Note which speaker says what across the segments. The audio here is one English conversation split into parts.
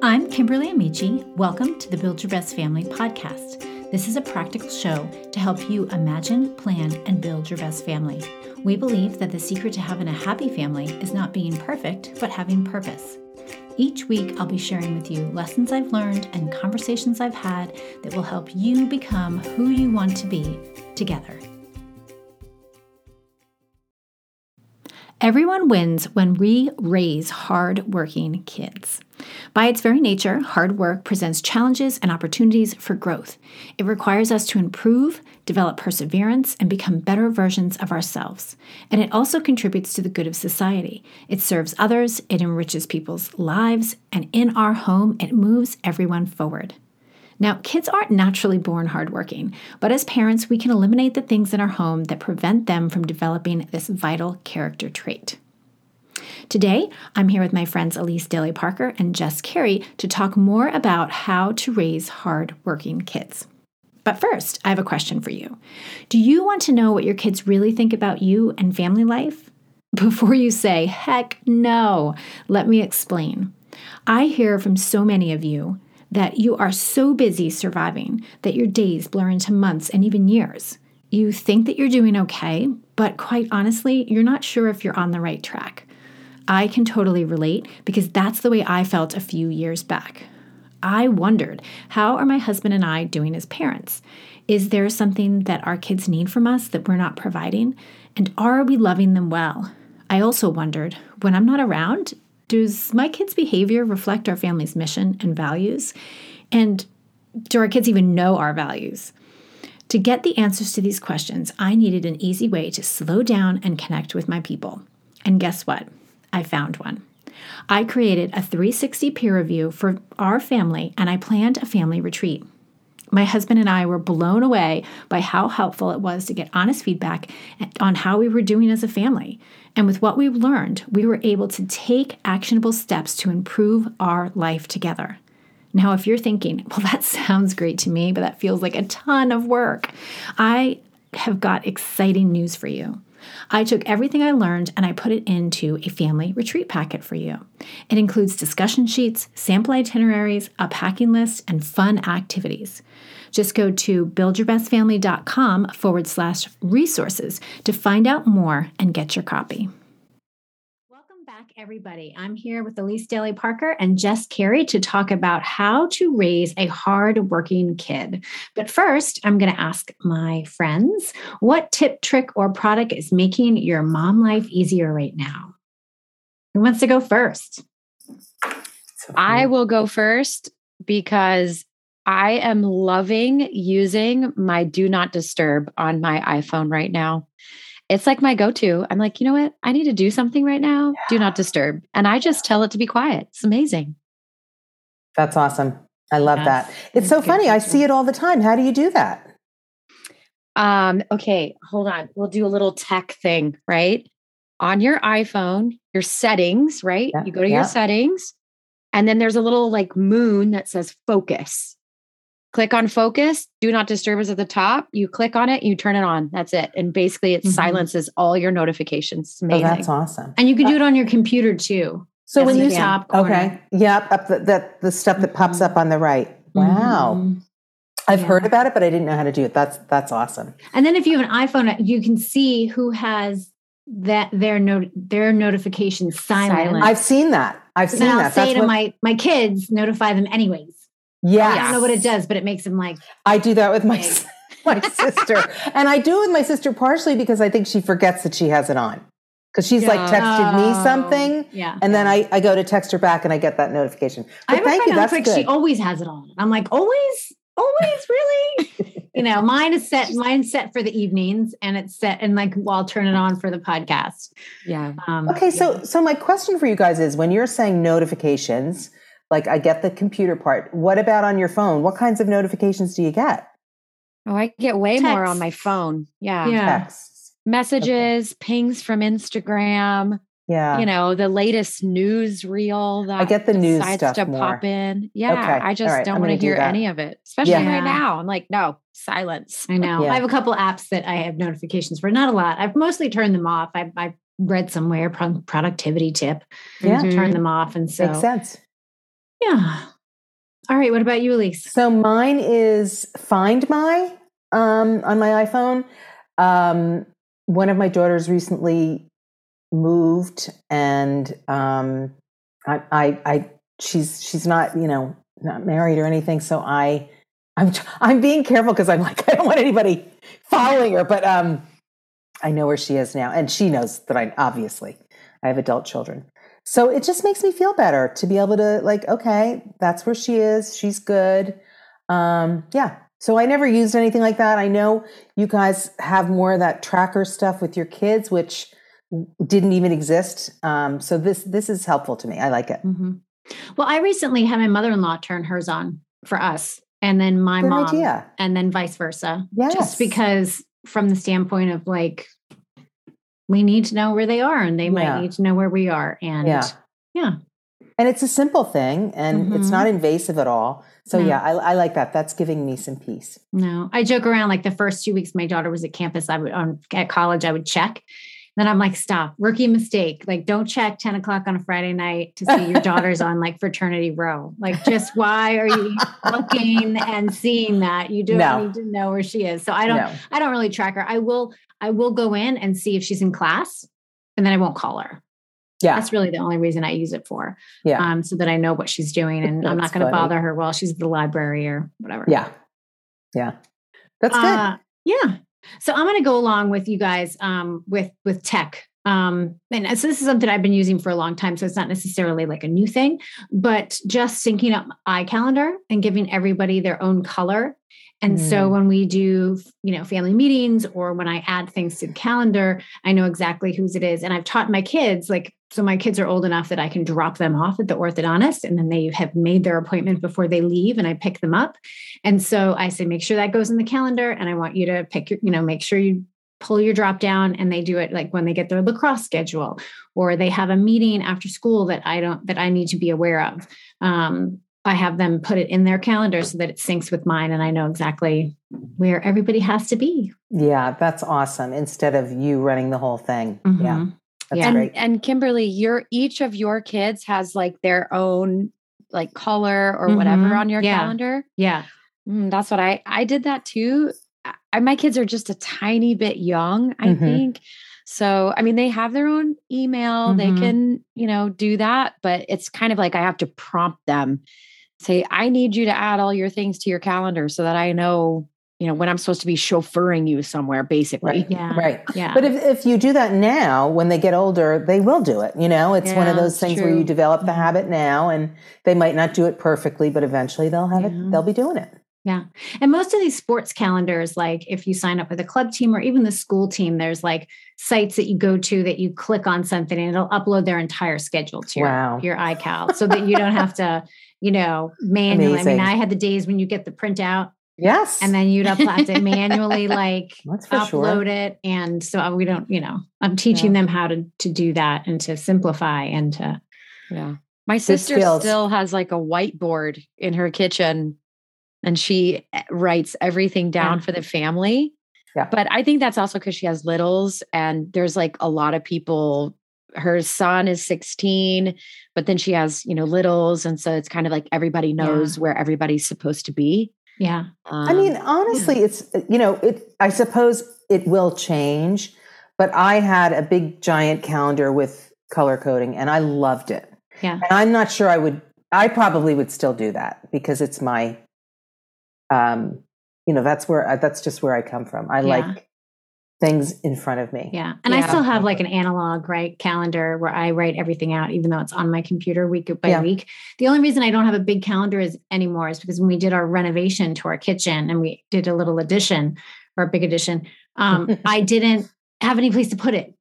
Speaker 1: I'm Kimberly Amici. Welcome to the Build Your Best Family podcast. This is a practical show to help you imagine, plan, and build your best family. We believe that the secret to having a happy family is not being perfect, but having purpose. Each week, I'll be sharing with you lessons I've learned and conversations I've had that will help you become who you want to be together. Everyone wins when we raise hard working kids. By its very nature, hard work presents challenges and opportunities for growth. It requires us to improve, develop perseverance, and become better versions of ourselves. And it also contributes to the good of society. It serves others, it enriches people's lives, and in our home, it moves everyone forward. Now, kids aren't naturally born hardworking, but as parents, we can eliminate the things in our home that prevent them from developing this vital character trait. Today, I'm here with my friends Elise Daly Parker and Jess Carey to talk more about how to raise hardworking kids. But first, I have a question for you. Do you want to know what your kids really think about you and family life? Before you say, heck no, let me explain. I hear from so many of you that you are so busy surviving that your days blur into months and even years. You think that you're doing okay, but quite honestly, you're not sure if you're on the right track. I can totally relate because that's the way I felt a few years back. I wondered, how are my husband and I doing as parents? Is there something that our kids need from us that we're not providing? And are we loving them well? I also wondered, when I'm not around, does my kids' behavior reflect our family's mission and values? And do our kids even know our values? To get the answers to these questions, I needed an easy way to slow down and connect with my people. And guess what? I found one. I created a 360 peer review for our family and I planned a family retreat. My husband and I were blown away by how helpful it was to get honest feedback on how we were doing as a family. And with what we learned, we were able to take actionable steps to improve our life together. Now, if you're thinking, well, that sounds great to me, but that feels like a ton of work, I have got exciting news for you. I took everything I learned and I put it into a family retreat packet for you. It includes discussion sheets, sample itineraries, a packing list, and fun activities. Just go to buildyourbestfamily.com forward slash resources to find out more and get your copy everybody. I'm here with Elise Daly Parker and Jess Carey to talk about how to raise a hard-working kid. But first, I'm going to ask my friends what tip, trick, or product is making your mom life easier right now? Who wants to go first?
Speaker 2: I will go first because I am loving using my do not disturb on my iPhone right now it's like my go-to. I'm like, you know what? I need to do something right now. Yeah. Do not disturb. And I just tell it to be quiet. It's amazing.
Speaker 3: That's awesome. I love yes. that. It's so funny. I see it all the time. How do you do that?
Speaker 2: Um, okay, hold on. We'll do a little tech thing, right? On your iPhone, your settings, right? Yeah. You go to yeah. your settings, and then there's a little like moon that says focus click on focus, do not disturb is at the top. You click on it, you turn it on. That's it. And basically it mm-hmm. silences all your notifications.
Speaker 3: Oh, that's awesome.
Speaker 1: And you can do it on your computer too.
Speaker 3: So when you top corner. okay, yep, up the, the, the stuff that pops up on the right. Wow. Mm-hmm. I've yeah. heard about it, but I didn't know how to do it. That's that's awesome.
Speaker 1: And then if you have an iPhone, you can see who has that their note their notifications silent.
Speaker 3: I've seen that. I've
Speaker 1: so
Speaker 3: seen that.
Speaker 1: I'll say That's to what... my my kids, notify them anyways.
Speaker 3: Yeah.
Speaker 1: I don't know what it does, but it makes them like.
Speaker 3: I do that with my, my sister. and I do it with my sister partially because I think she forgets that she has it on. Because she's yeah. like texted me oh, something,
Speaker 1: yeah,
Speaker 3: and then I, I go to text her back and I get that notification. But
Speaker 1: I
Speaker 3: thank you. That's
Speaker 1: quick,
Speaker 3: good.
Speaker 1: She always has it on. I'm like, always, always, really. you know, mine is set. Mine's set for the evenings, and it's set, and like, well, I'll turn it on for the podcast.
Speaker 2: Yeah.
Speaker 3: Um, okay, so yeah. so my question for you guys is: when you're saying notifications, like I get the computer part. What about on your phone? What kinds of notifications do you get?
Speaker 2: Oh, I get way more on my phone. Yeah.
Speaker 1: Yeah.
Speaker 2: Texts. Messages, okay. pings from Instagram.
Speaker 3: Yeah.
Speaker 2: You know, the latest news reel that
Speaker 3: I get the news stuff
Speaker 2: to
Speaker 3: more.
Speaker 2: pop in. Yeah. Okay. I just right. don't want to hear any of it, especially yeah. right now. I'm like, no, silence.
Speaker 1: I know. Yeah. I have a couple apps that I have notifications for, not a lot. I've mostly turned them off. I've, I read somewhere productivity tip.
Speaker 3: Yeah.
Speaker 1: Turn mm-hmm. them off. And so
Speaker 3: makes sense
Speaker 1: Yeah. All right. What about you, Elise?
Speaker 3: So mine is Find My um, on my iPhone. Um, one of my daughters recently moved, and um, I, I, I, she's she's not you know not married or anything. So I, I'm I'm being careful because I'm like I don't want anybody following her, but um, I know where she is now, and she knows that I obviously I have adult children. So it just makes me feel better to be able to like, okay, that's where she is. She's good. Um, yeah. So I never used anything like that. I know you guys have more of that tracker stuff with your kids, which didn't even exist. Um, so this this is helpful to me. I like it.
Speaker 1: Mm-hmm. Well, I recently had my mother in law turn hers on for us, and then my good mom, idea. and then vice versa. Yes. Just because, from the standpoint of like we need to know where they are and they might yeah. need to know where we are. And yeah. yeah.
Speaker 3: And it's a simple thing and mm-hmm. it's not invasive at all. So no. yeah, I, I, like that. That's giving me some peace.
Speaker 1: No, I joke around like the first two weeks my daughter was at campus, I would on at college, I would check. Then I'm like, stop, rookie mistake. Like, don't check 10 o'clock on a Friday night to see your daughter's on like fraternity row. Like, just why are you looking and seeing that? You don't no. need to know where she is. So I don't, no. I don't really track her. I will, I will go in and see if she's in class and then I won't call her. Yeah. That's really the only reason I use it for. Yeah. Um, so that I know what she's doing and I'm not going to bother her while she's at the library or whatever.
Speaker 3: Yeah. Yeah. That's good. Uh,
Speaker 1: yeah. So I'm going to go along with you guys um, with with tech. Um, and so this is something I've been using for a long time. So it's not necessarily like a new thing, but just syncing up iCalendar and giving everybody their own color and mm. so when we do, you know, family meetings or when I add things to the calendar, I know exactly whose it is. And I've taught my kids, like, so my kids are old enough that I can drop them off at the orthodontist and then they have made their appointment before they leave and I pick them up. And so I say, make sure that goes in the calendar. And I want you to pick your, you know, make sure you pull your drop down and they do it like when they get their lacrosse schedule or they have a meeting after school that I don't, that I need to be aware of. Um, I have them put it in their calendar so that it syncs with mine and I know exactly where everybody has to be.
Speaker 3: Yeah, that's awesome. Instead of you running the whole thing. Mm-hmm. Yeah.
Speaker 2: That's yeah. great. And, and Kimberly, your each of your kids has like their own like color or mm-hmm. whatever on your
Speaker 1: yeah.
Speaker 2: calendar.
Speaker 1: Yeah.
Speaker 2: Mm, that's what I I did that too. I, my kids are just a tiny bit young, I mm-hmm. think. So, I mean, they have their own email. They mm-hmm. can, you know, do that, but it's kind of like I have to prompt them say, I need you to add all your things to your calendar so that I know, you know, when I'm supposed to be chauffeuring you somewhere, basically.
Speaker 3: Right. Yeah. Right. Yeah. But if, if you do that now, when they get older, they will do it. You know, it's yeah, one of those things true. where you develop the mm-hmm. habit now and they might not do it perfectly, but eventually they'll have yeah. it, they'll be doing it.
Speaker 1: Yeah. And most of these sports calendars, like if you sign up with a club team or even the school team, there's like sites that you go to that you click on something and it'll upload their entire schedule to your, your iCal so that you don't have to you know, manually. Amazing. I mean, I had the days when you get the printout.
Speaker 3: Yes.
Speaker 1: And then you'd upload to manually like upload sure. it. And so uh, we don't, you know, I'm teaching yeah. them how to to do that and to simplify and to
Speaker 2: yeah. My sister still has like a whiteboard in her kitchen and she eh, writes everything down yeah. for the family. Yeah. But I think that's also because she has littles and there's like a lot of people her son is 16 but then she has you know littles and so it's kind of like everybody knows yeah. where everybody's supposed to be
Speaker 1: yeah
Speaker 3: um, i mean honestly yeah. it's you know it i suppose it will change but i had a big giant calendar with color coding and i loved it
Speaker 1: yeah
Speaker 3: and i'm not sure i would i probably would still do that because it's my um you know that's where that's just where i come from i yeah. like things in front of me.
Speaker 1: Yeah. And yeah. I still have like an analog, right, calendar where I write everything out, even though it's on my computer week by yeah. week. The only reason I don't have a big calendar is anymore is because when we did our renovation to our kitchen and we did a little addition or a big addition, um, I didn't have any place to put it.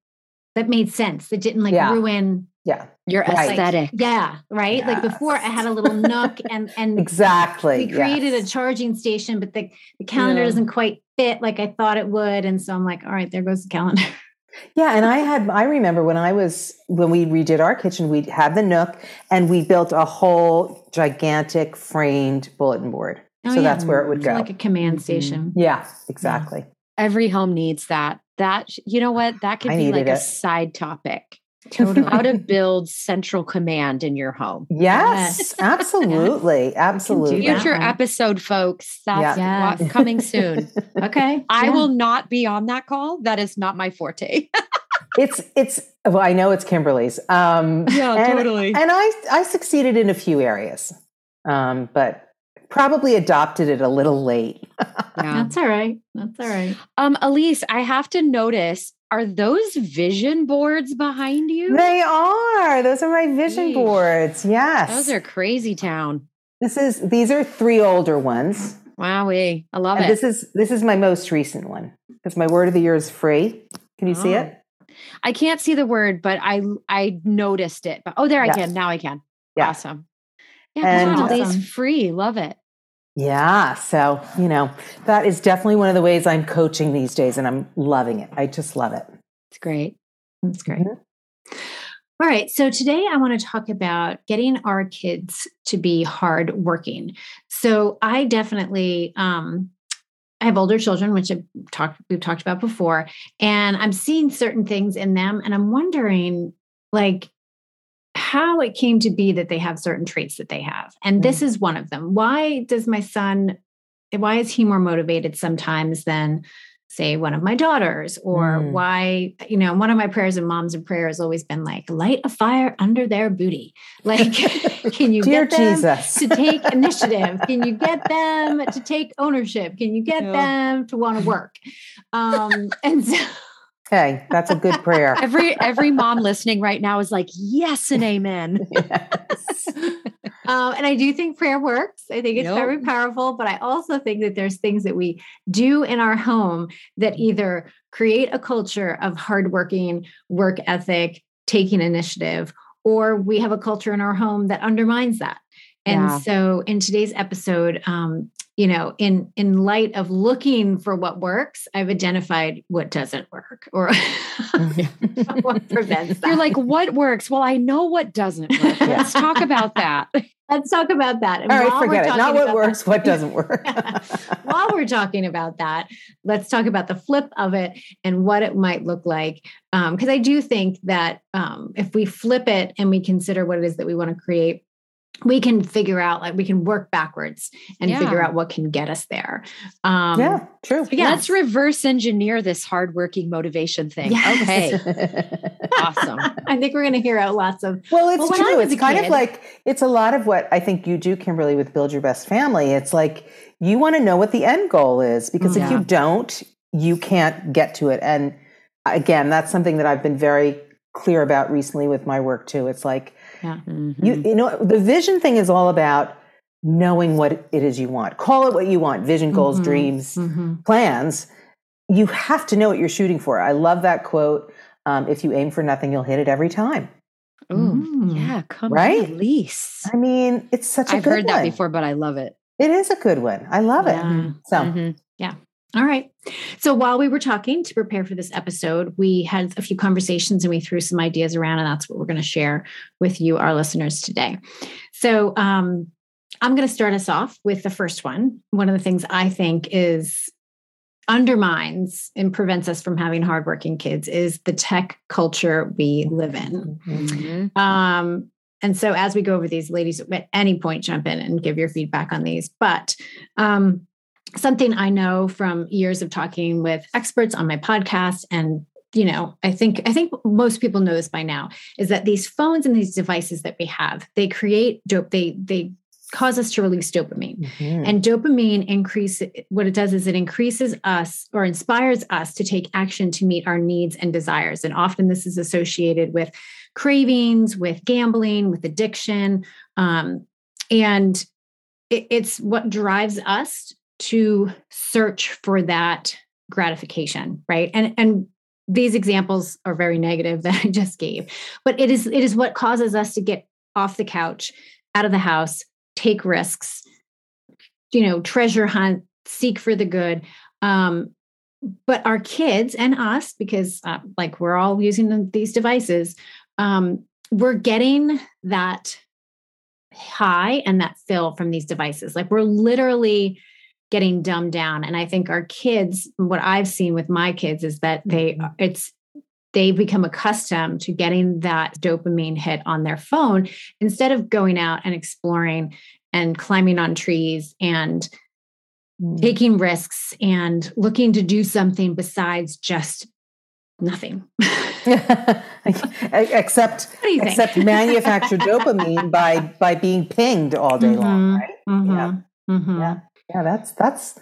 Speaker 1: That made sense. That didn't like yeah. ruin
Speaker 3: yeah
Speaker 2: your right. aesthetic
Speaker 1: yeah right yes. like before i had a little nook and and
Speaker 3: exactly
Speaker 1: we created yes. a charging station but the, the calendar yeah. doesn't quite fit like i thought it would and so i'm like all right there goes the calendar
Speaker 3: yeah and i had i remember when i was when we redid our kitchen we had the nook and we built a whole gigantic framed bulletin board oh, so yeah. that's where it would go
Speaker 1: like a command mm-hmm. station
Speaker 3: mm-hmm. yeah exactly
Speaker 2: yeah. every home needs that that you know what that could I be like a it. side topic Totally. How to build central command in your home.
Speaker 3: Yes, yes. absolutely. Absolutely.
Speaker 2: Future episode, folks. That's yeah. yes. coming soon.
Speaker 1: okay.
Speaker 2: I yeah. will not be on that call. That is not my forte.
Speaker 3: it's it's well, I know it's Kimberly's. Um
Speaker 2: yeah,
Speaker 3: and,
Speaker 2: totally.
Speaker 3: And I I succeeded in a few areas. Um, but probably adopted it a little late.
Speaker 1: yeah. That's all right. That's all right.
Speaker 2: Um, Elise, I have to notice, are those vision boards behind you?
Speaker 3: They are. Those are my vision boards. Yes.
Speaker 2: Those are crazy town.
Speaker 3: This is these are three older ones.
Speaker 2: Wowie. I love
Speaker 3: and
Speaker 2: it.
Speaker 3: This is this is my most recent one. Because my word of the year is free. Can you oh. see it?
Speaker 2: I can't see the word, but I I noticed it. But oh there yes. I can. Now I can. Yeah. Awesome. Yeah, and awesome. free. Love it.
Speaker 3: Yeah. So, you know, that is definitely one of the ways I'm coaching these days, and I'm loving it. I just love it.
Speaker 2: It's great.
Speaker 1: That's great. Mm-hmm. All right. So today I want to talk about getting our kids to be hardworking. So I definitely, um, I have older children, which I've talked we've talked about before, and I'm seeing certain things in them, and I'm wondering, like, how it came to be that they have certain traits that they have. And this mm. is one of them. Why does my son, why is he more motivated sometimes than, say, one of my daughters? Or mm. why, you know, one of my prayers and moms and prayer has always been like, light a fire under their booty. Like, can you get them
Speaker 3: Jesus.
Speaker 1: to take initiative? Can you get them to take ownership? Can you get yeah. them to want to work? Um, and so,
Speaker 3: Okay, that's a good prayer.
Speaker 2: every every mom listening right now is like, yes and amen.
Speaker 1: yes. um, and I do think prayer works. I think it's yep. very powerful, but I also think that there's things that we do in our home that either create a culture of hardworking work ethic, taking initiative, or we have a culture in our home that undermines that. And yeah. so in today's episode, um, you know in in light of looking for what works i've identified what doesn't work or what
Speaker 2: prevents that. you're like what works? Well i know what doesn't work. Let's talk about that.
Speaker 1: Let's talk about that.
Speaker 3: And all right forget it. Not what works that, what doesn't work.
Speaker 1: While we're talking about that let's talk about the flip of it and what it might look like. Because um, i do think that um, if we flip it and we consider what it is that we want to create we can figure out like we can work backwards and yeah. figure out what can get us there.
Speaker 3: Um yeah true.
Speaker 2: so yeah let's reverse engineer this hardworking motivation thing. Yes. okay. Awesome.
Speaker 1: I think we're going to hear out lots of
Speaker 3: well it's well, true. It's kind kid, of like it's a lot of what i think you do kimberly with build your best family. It's like you want to know what the end goal is because yeah. if you don't you can't get to it. And again that's something that i've been very clear about recently with my work too. It's like
Speaker 1: yeah.
Speaker 3: Mm-hmm. You, you know, the vision thing is all about knowing what it is you want. Call it what you want vision, goals, mm-hmm. dreams, mm-hmm. plans. You have to know what you're shooting for. I love that quote. Um, if you aim for nothing, you'll hit it every time.
Speaker 2: Ooh, mm. yeah, come right? on, Elise.
Speaker 3: I mean, it's such
Speaker 2: a
Speaker 3: I've
Speaker 2: heard
Speaker 3: one.
Speaker 2: that before, but I love it.
Speaker 3: It is a good one. I love yeah. it. So,
Speaker 1: mm-hmm. yeah. All right. So while we were talking to prepare for this episode, we had a few conversations and we threw some ideas around, and that's what we're going to share with you, our listeners, today. So um, I'm going to start us off with the first one. One of the things I think is undermines and prevents us from having hardworking kids is the tech culture we live in. Mm-hmm. Um, and so as we go over these, ladies, at any point, jump in and give your feedback on these. But um, something I know from years of talking with experts on my podcast and you know i think i think most people know this by now is that these phones and these devices that we have they create dope they they cause us to release dopamine. Mm-hmm. and dopamine increase what it does is it increases us or inspires us to take action to meet our needs and desires. And often this is associated with cravings with gambling with addiction. Um, and it, it's what drives us to search for that gratification right? And and these examples are very negative that i just gave but it is it is what causes us to get off the couch out of the house take risks you know treasure hunt seek for the good um but our kids and us because uh, like we're all using these devices um we're getting that high and that fill from these devices. Like we're literally getting dumbed down and i think our kids what i've seen with my kids is that they mm-hmm. it's they become accustomed to getting that dopamine hit on their phone instead of going out and exploring and climbing on trees and mm. taking risks and looking to do something besides just nothing.
Speaker 3: except except manufacture dopamine by by being pinged all day mm-hmm, long, right? Mm-hmm, yeah. Mm-hmm. yeah. Yeah, that's that's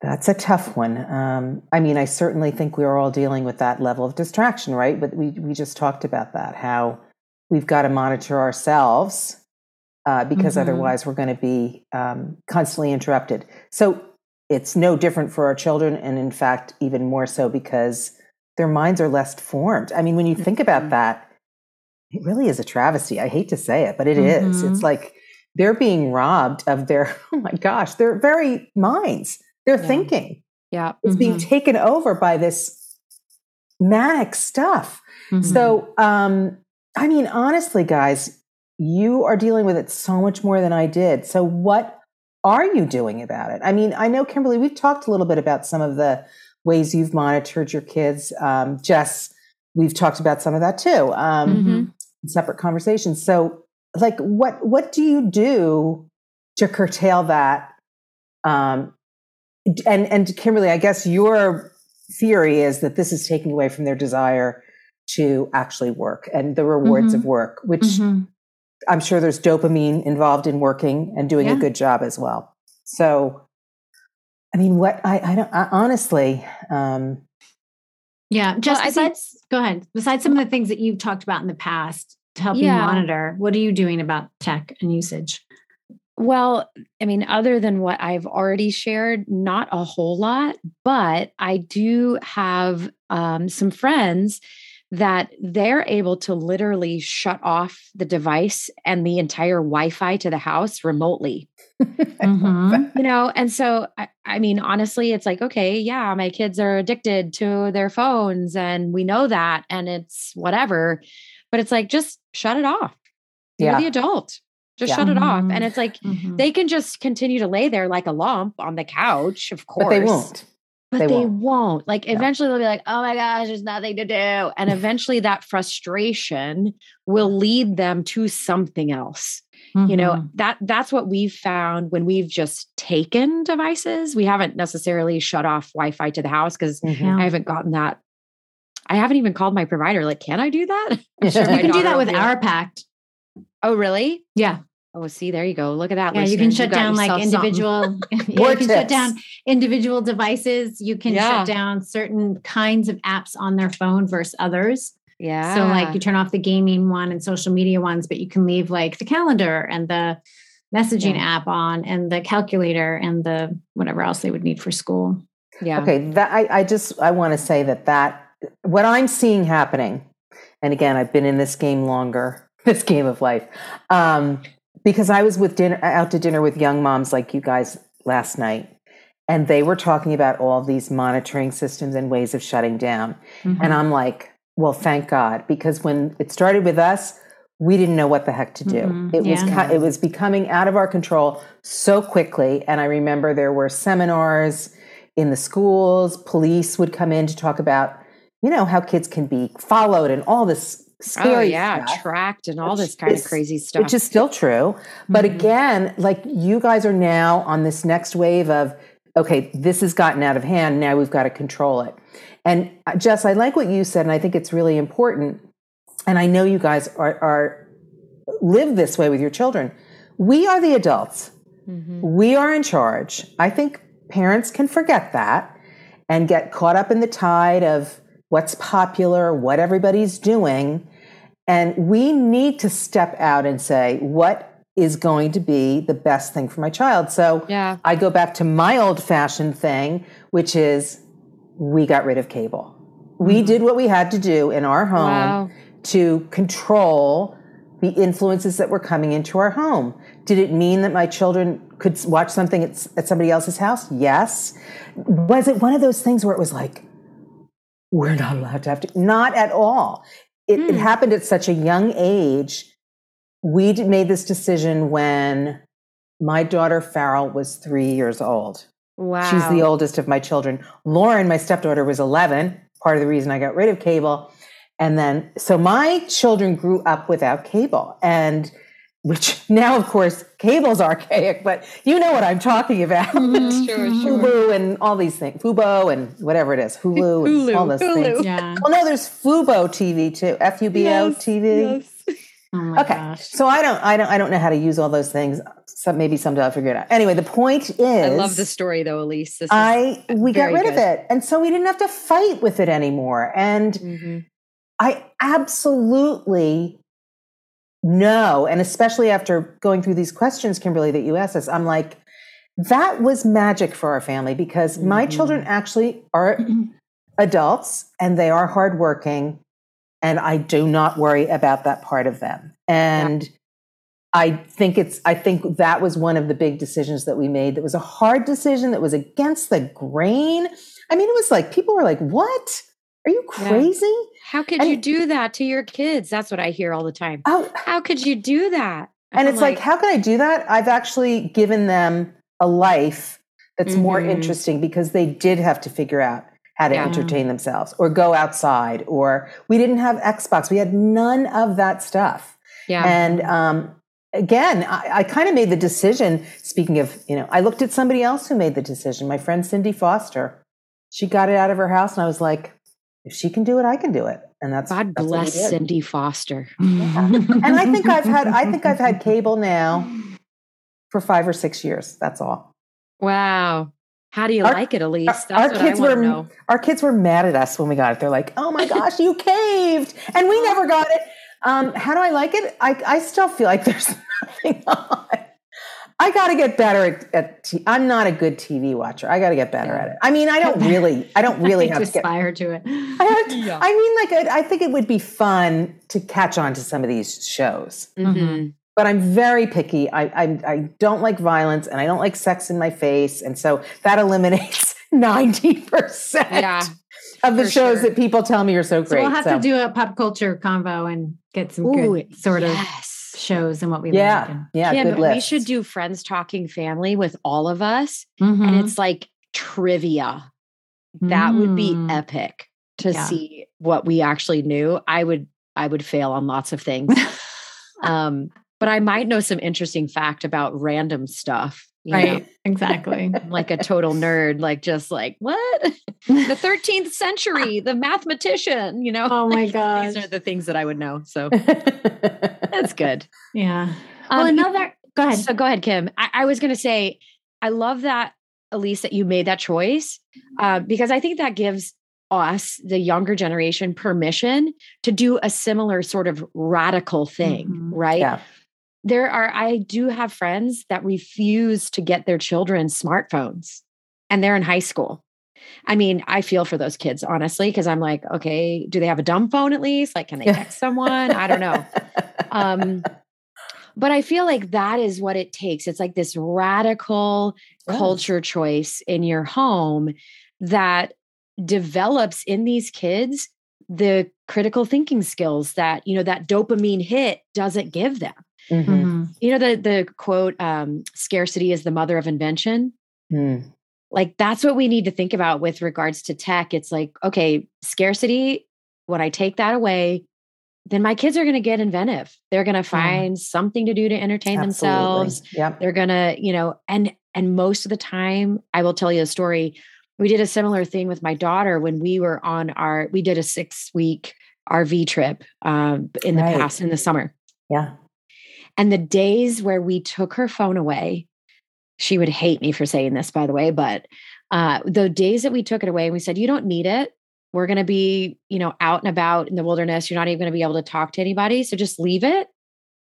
Speaker 3: that's a tough one. Um, I mean, I certainly think we are all dealing with that level of distraction, right? But we we just talked about that how we've got to monitor ourselves uh, because mm-hmm. otherwise we're going to be um, constantly interrupted. So it's no different for our children, and in fact, even more so because their minds are less formed. I mean, when you think about mm-hmm. that, it really is a travesty. I hate to say it, but it mm-hmm. is. It's like they're being robbed of their, oh my gosh, their very minds, their
Speaker 2: yeah.
Speaker 3: thinking.
Speaker 2: Yeah.
Speaker 3: It's mm-hmm. being taken over by this manic stuff. Mm-hmm. So, um, I mean, honestly, guys, you are dealing with it so much more than I did. So, what are you doing about it? I mean, I know, Kimberly, we've talked a little bit about some of the ways you've monitored your kids. Um, Jess, we've talked about some of that too, um, mm-hmm. separate conversations. So, like, what what do you do to curtail that? Um, and and Kimberly, I guess your theory is that this is taking away from their desire to actually work and the rewards mm-hmm. of work, which mm-hmm. I'm sure there's dopamine involved in working and doing yeah. a good job as well. So, I mean, what I, I don't I, honestly. Um,
Speaker 1: yeah, just well, besides, think, go ahead. Besides some of the things that you've talked about in the past to help yeah. you monitor, what are you doing about tech and usage?
Speaker 2: Well, I mean, other than what I've already shared, not a whole lot, but I do have um, some friends that they're able to literally shut off the device and the entire Wi-Fi to the house remotely. mm-hmm. You know, and so I, I, mean, honestly, it's like, okay, yeah, my kids are addicted to their phones and we know that and it's whatever. But it's like, just shut it off. You're yeah. the adult. Just yeah. shut it off. And mm-hmm. it's like mm-hmm. they can just continue to lay there like a lump on the couch, of course.
Speaker 3: But they won't
Speaker 2: but they, they won't. won't. Like eventually they'll be like, oh my gosh, there's nothing to do. And eventually that frustration will lead them to something else. Mm-hmm. You know, mm-hmm. that that's what we've found when we've just taken devices. We haven't necessarily shut off Wi-Fi to the house because mm-hmm. I haven't gotten that. I haven't even called my provider. Like, can I do that?
Speaker 1: Sure you can do that with OurPact.
Speaker 2: Oh, really?
Speaker 1: Yeah.
Speaker 2: Oh, see, there you go. Look at that.
Speaker 1: Yeah, you can shut down like individual. yeah, you can shut down individual devices. You can yeah. shut down certain kinds of apps on their phone versus others.
Speaker 2: Yeah.
Speaker 1: So like you turn off the gaming one and social media ones, but you can leave like the calendar and the messaging yeah. app on and the calculator and the whatever else they would need for school.
Speaker 2: Yeah.
Speaker 3: Okay. That I, I just I want to say that that what I'm seeing happening, and again, I've been in this game longer, this game of life. Um, because I was with dinner out to dinner with young moms like you guys last night and they were talking about all these monitoring systems and ways of shutting down mm-hmm. and I'm like well thank God because when it started with us we didn't know what the heck to do mm-hmm. it yeah. was it was becoming out of our control so quickly and I remember there were seminars in the schools police would come in to talk about you know how kids can be followed and all this
Speaker 2: Oh, scary oh, yeah, stuff, tracked and all this kind of crazy stuff.
Speaker 3: Which is still true. But mm-hmm. again, like you guys are now on this next wave of, okay, this has gotten out of hand. Now we've got to control it. And uh, Jess, I like what you said, and I think it's really important. And I know you guys are, are live this way with your children. We are the adults. Mm-hmm. We are in charge. I think parents can forget that and get caught up in the tide of what's popular, what everybody's doing. And we need to step out and say, what is going to be the best thing for my child? So
Speaker 2: yeah.
Speaker 3: I go back to my old fashioned thing, which is we got rid of cable. We mm-hmm. did what we had to do in our home wow. to control the influences that were coming into our home. Did it mean that my children could watch something at, at somebody else's house? Yes. Was it one of those things where it was like, we're not allowed to have to. Not at all. It, it hmm. happened at such a young age. We made this decision when my daughter Farrell was three years old.
Speaker 2: Wow.
Speaker 3: She's the oldest of my children. Lauren, my stepdaughter, was 11. part of the reason I got rid of cable. And then, so my children grew up without cable. And which now, of course, cable's archaic, but you know what I'm talking about.
Speaker 2: Mm-hmm. Sure, sure.
Speaker 3: Fubo and all these things, Fubo and whatever it is, Hulu,
Speaker 2: Hulu
Speaker 3: and all those
Speaker 2: Hulu.
Speaker 3: things.
Speaker 1: Yeah.
Speaker 3: Well, no, there's Fubo TV too, F U B O
Speaker 2: Yes,
Speaker 3: TV.
Speaker 2: yes.
Speaker 1: Oh my
Speaker 3: Okay,
Speaker 1: gosh.
Speaker 3: so I don't, I don't, I don't know how to use all those things. So maybe someday I'll figure it out. Anyway, the point is,
Speaker 2: I love the story though, Elise. This is
Speaker 3: I we got
Speaker 2: very
Speaker 3: rid of it, and so we didn't have to fight with it anymore. And
Speaker 2: Mhm.
Speaker 3: I absolutely know, and especially after going through these questions, Kimberly, that you asked us, I'm like, that was magic for our family because my
Speaker 2: Mhm.
Speaker 3: children actually are adults and they are hardworking, and I do not worry about that part of them. And I think it's I think that was one of the big decisions that we made. That was a hard decision that was against the grain. I mean, it was like people were like, "What? Are you
Speaker 2: Yeah.
Speaker 3: crazy?"
Speaker 2: How could
Speaker 3: And-
Speaker 2: you do that to your kids? That's what I hear all the time.
Speaker 3: Oh,
Speaker 2: How could you do that?
Speaker 3: and it's like, how can I do that? I've actually given them a life that's more
Speaker 2: Mhm.
Speaker 3: interesting because they did have to figure out how to
Speaker 2: Yeah.
Speaker 3: entertain themselves or go outside or we didn't have Xbox. We had none of that stuff.
Speaker 2: yeah.
Speaker 3: And um, again, I, I kind of made the decision. Speaking of, you know, I looked at somebody else who made the decision. My friend Cindy Foster. She got it out of her house, and I was like, if she can do it, I can do it. And that's
Speaker 2: God
Speaker 3: that's
Speaker 2: bless
Speaker 3: did.
Speaker 2: Cindy Foster.
Speaker 3: And I think I've had I think I've had cable now for five or six years. That's all.
Speaker 2: Wow. How do you
Speaker 3: Our-
Speaker 2: like it, Elise?
Speaker 3: Our,
Speaker 2: That's
Speaker 3: our
Speaker 2: what
Speaker 3: kids
Speaker 2: I want
Speaker 3: were
Speaker 2: to know.
Speaker 3: our kids were mad at us when we got it. They're like, "Oh my gosh, you caved," and we never got it. Um, how do I like it? I I still feel like there's nothing on. I got to get better at. at t- I'm not a good TV watcher. I got to get better
Speaker 2: Yeah.
Speaker 3: at it. I mean, I don't really. I don't really
Speaker 1: I
Speaker 3: have to get.
Speaker 1: aspire to it.
Speaker 3: I, have to-
Speaker 2: Yeah.
Speaker 3: I mean, like, I, I think it would be fun to catch on to some of these shows
Speaker 2: Mhm.
Speaker 3: but I'm very picky. I, I I don't like violence and I don't like sex in my face, and so that eliminates ninety percent
Speaker 2: Yeah.
Speaker 3: of the shows
Speaker 2: sure.
Speaker 3: that people tell me are so great.
Speaker 1: So
Speaker 3: great.
Speaker 1: we'll have
Speaker 3: So,
Speaker 1: to do a pop culture convo and get some
Speaker 2: Ooh,
Speaker 1: good sort of
Speaker 2: yes.
Speaker 1: Shows and what we like.
Speaker 3: yeah,
Speaker 1: And,
Speaker 3: yeah,
Speaker 2: Kim,
Speaker 3: good list.
Speaker 2: we should do Friends Talking Family with all of us.
Speaker 1: Mhm.
Speaker 2: And it's like trivia. That would be
Speaker 1: Mm.
Speaker 2: epic to
Speaker 1: Yeah.
Speaker 2: see what we actually knew. I would I would fail on lots of things. um, but I might know some interesting fact about random stuff. You know?
Speaker 1: right. Exactly.
Speaker 2: I'm like a total nerd, like just like what? the 13th century, the mathematician, you know.
Speaker 1: oh my gosh.
Speaker 2: These are the things that I would know. So that's good.
Speaker 1: Yeah. Well,
Speaker 2: Um,
Speaker 1: another. Go ahead.
Speaker 2: So go ahead, Kim. I, I was going to say, I love that, Elise, that you made that choice uh, because I think that gives us, the younger generation, permission to do a similar sort of radical thing,
Speaker 1: Mhm.
Speaker 2: right?
Speaker 3: yeah,
Speaker 2: There are, I do have friends that refuse to get their children smartphones and they're in high school. I mean, I feel for those kids, honestly, because I'm like, okay, do they have a dumb phone at least? Like, can they text someone? I don't know. Um, but I feel like that is what it takes. It's like this radical culture choice in your home that develops in these kids the critical thinking skills that, you know, that dopamine hit doesn't give them.
Speaker 3: Mhm.
Speaker 1: Mhm.
Speaker 2: You know, the the quote, um, scarcity is the mother of invention
Speaker 3: Mm.
Speaker 2: like that's what we need to think about with regards to tech it's like okay scarcity when i take that away then my kids are going to get inventive they're going to find something to do to entertain themselves
Speaker 3: Yep.
Speaker 2: they're going to you know and and most of the time i will tell you a story we did a similar thing with my daughter when we were on our we did a six week rv trip um, in the
Speaker 3: Right.
Speaker 2: past in the summer
Speaker 3: Yeah.
Speaker 2: And the days where we took her phone away, she would hate me for saying this, by the way, but uh, the days that we took it away and we said, you don't need it. We're going to be, you know, out and about in the wilderness. You're not even going to be able to talk to anybody. So just leave it.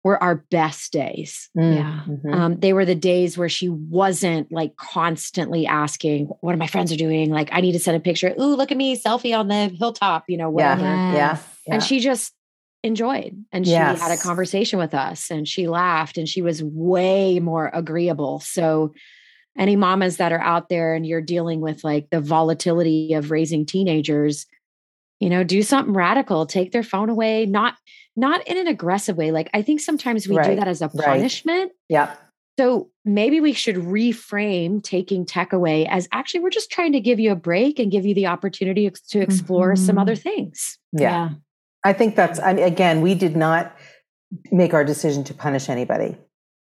Speaker 2: Were our best days.
Speaker 3: Mm.
Speaker 1: Yeah.
Speaker 3: Mhm.
Speaker 2: Um, they were the days where she wasn't like constantly asking, what are my friends are doing? Like, I need to send a picture. Ooh, look at me, selfie on the hilltop, you know, whatever
Speaker 3: Yeah.
Speaker 1: Yes.
Speaker 3: Yeah.
Speaker 2: and she just enjoyed and she had a conversation with us and she laughed and she was way more agreeable so any mamas that are out there and you're dealing with like the volatility of raising teenagers you know do something radical take their phone away not not in an aggressive way like i think sometimes we do that as a
Speaker 3: right.
Speaker 2: punishment
Speaker 3: Yep.
Speaker 2: So maybe we should reframe taking tech away as actually we're just trying to give you a break and give you the opportunity to explore mm-hmm. some other things.
Speaker 3: Yeah. yeah. I think that's I mean, again, we did not make our decision to punish anybody.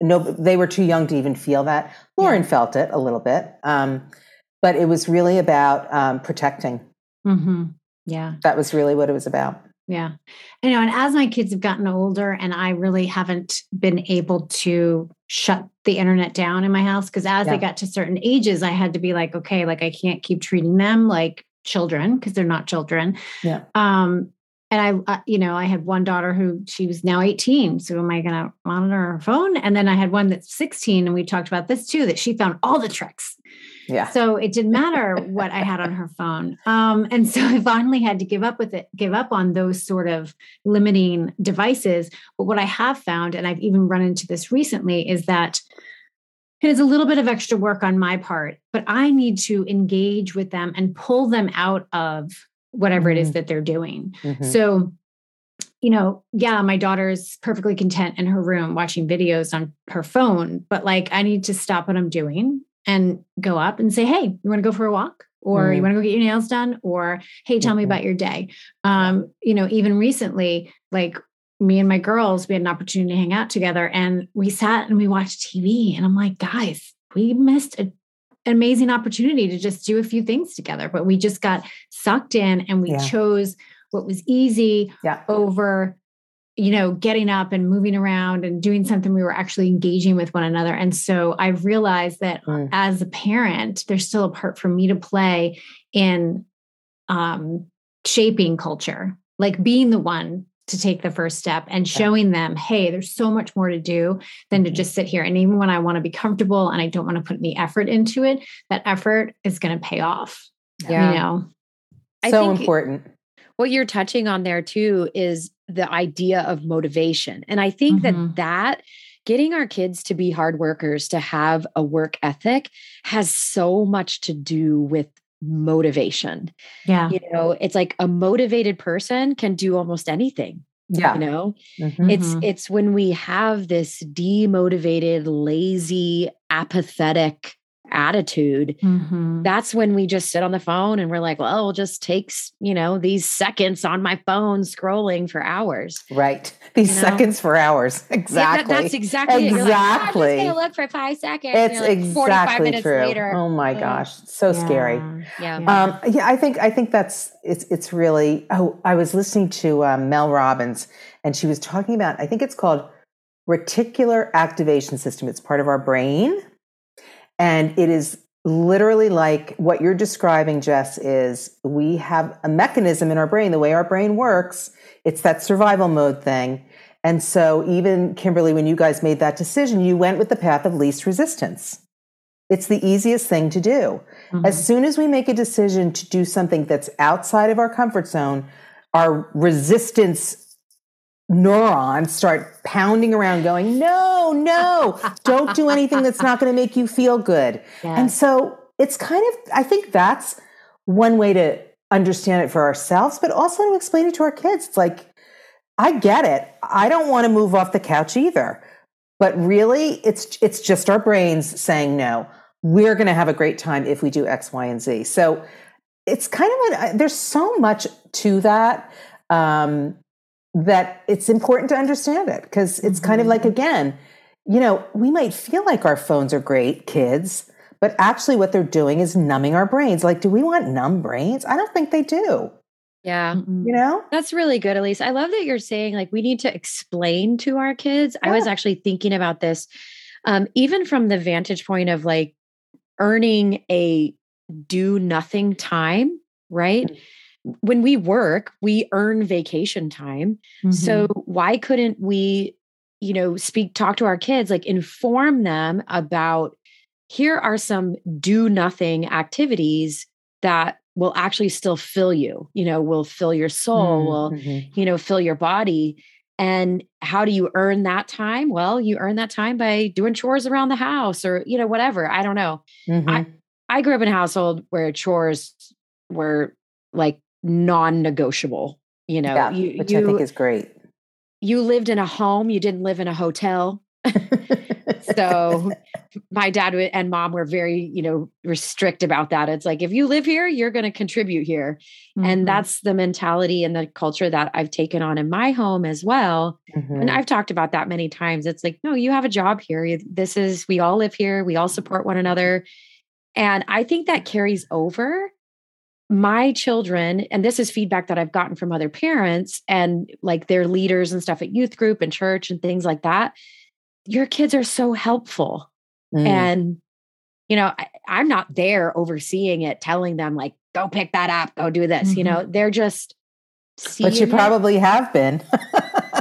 Speaker 3: No, they were too young to even feel that. Lauren yeah. felt it a little bit, um, but it was really about um, protecting.
Speaker 1: Mm-hmm. Yeah,
Speaker 3: that was really what it was about.
Speaker 1: Yeah. you know. And as my kids have gotten older and I really haven't been able to shut the internet down in my house, because as yeah. they got to certain ages, I had to be like, okay, like I can't keep treating them like children because they're not children.
Speaker 3: Yeah.
Speaker 1: Um, and I, uh, you know, I had one daughter who she was now 18. So am I going to monitor her phone? And then I had one that's 16, and we talked about this too, that she found all the tricks.
Speaker 3: Yeah.
Speaker 1: So it didn't matter what I had on her phone. Um, and so I finally had to give up with it, give up on those sort of limiting devices. But what I have found, and I've even run into this recently, is that it is a little bit of extra work on my part, but I need to engage with them and pull them out of whatever mm-hmm. it is mm-hmm. that they're doing. Mm-hmm. So, you know, yeah, my daughter's perfectly content in her room watching videos on her phone, but like I need to stop what I'm doing and go up and say, Hey, you want to go for a walk? Or mm-hmm. you want to go get your nails done? Or hey, tell me mm-hmm. about your day. Um, you know, even recently, like me and my girls, we had an opportunity to hang out together and we sat and we watched TV. And I'm like, guys, we missed a amazing opportunity to just do a few things together. But we just got sucked in and we yeah. chose what was easy
Speaker 3: yeah.
Speaker 1: over you know getting up and moving around and doing something we were actually engaging with one another and so i realized that mm. as a parent there's still a part for me to play in um, shaping culture like being the one to take the first step and showing them, hey, there's so much more to do than to mm-hmm. just sit here. And even when I want to be comfortable and I don't want to put any effort into it, that effort is going to pay off. Yeah. You know,
Speaker 3: so important.
Speaker 2: What you're touching on there too is the idea of motivation. And I think mm-hmm. that that getting our kids to be hard workers, to have a work ethic has so much to do with motivation.
Speaker 1: Yeah.
Speaker 2: You know, it's like a motivated person can do almost anything.
Speaker 3: Yeah.
Speaker 2: You know, mm-hmm. it's it's when we have this demotivated, lazy, apathetic attitude, mm-hmm. that's when we just sit on the phone and we're like, well, it just takes, you know, these seconds on my phone scrolling for hours.
Speaker 3: Right. These you know? seconds for hours. Exactly. Yeah, that,
Speaker 2: that's exactly
Speaker 3: Exactly.
Speaker 2: Like, oh, I'm just look for five seconds.
Speaker 3: It's like, exactly true. Later. Oh my gosh. So yeah. scary.
Speaker 2: Yeah.
Speaker 3: Um, yeah. I think, I think that's, it's, it's really, oh, I was listening to um, Mel Robbins and she was talking about, I think it's called reticular activation system. It's part of our brain and it is literally like what you're describing, Jess, is we have a mechanism in our brain, the way our brain works, it's that survival mode thing. And so, even Kimberly, when you guys made that decision, you went with the path of least resistance. It's the easiest thing to do. Mm-hmm. As soon as we make a decision to do something that's outside of our comfort zone, our resistance neurons start pounding around going no no don't do anything that's not going to make you feel good. Yes. and so it's kind of i think that's one way to understand it for ourselves but also to explain it to our kids. It's like i get it. I don't want to move off the couch either. But really it's it's just our brains saying no we're going to have a great time if we do x y and z. So it's kind of a, there's so much to that um, that it's important to understand it because it's kind of like mm-hmm. again you know we might feel like our phones are great kids but actually what they're doing is numbing our brains. Like do we want numb brains? I don't think they do.
Speaker 2: Yeah.
Speaker 3: You know?
Speaker 2: That's really good elise. I love that you're saying like we need to explain to our kids. Yeah. i was actually thinking about this um, even from the vantage point of like earning a do nothing time right? Mm-hmm when we work, we earn vacation time. Mm-hmm. So why couldn't we, you know, speak, talk to our kids, like inform them about here are some do nothing activities that will actually still fill you, you know, will fill your soul, mm-hmm. will, you know, fill your body. And how do you earn that time? Well, you earn that time by doing chores around the house or, you know, whatever. I don't know. Mm-hmm. I, I grew up in a household where chores were like non-negotiable you know
Speaker 3: yeah,
Speaker 2: you,
Speaker 3: which
Speaker 2: you,
Speaker 3: i think is great
Speaker 2: you lived in a home you didn't live in a hotel so my dad and mom were very, you know, restrict about that. It's like if you live here, you're going to contribute here. Mm-hmm. And that's the mentality and the culture that I've taken on in my home as well. Mm-hmm. And I've talked about that many times. It's like, no, you have a job here. This is we all live here. We all support one another. And I think that carries over my children, and this is feedback that I've gotten from other parents and like their leaders and stuff at youth group and church and things like that. Your kids are so helpful. Mm. And, you know, I, am not there overseeing it, telling them, like, go pick that up, go do this. Mm-hmm. You know, they're just,
Speaker 3: but you probably have been.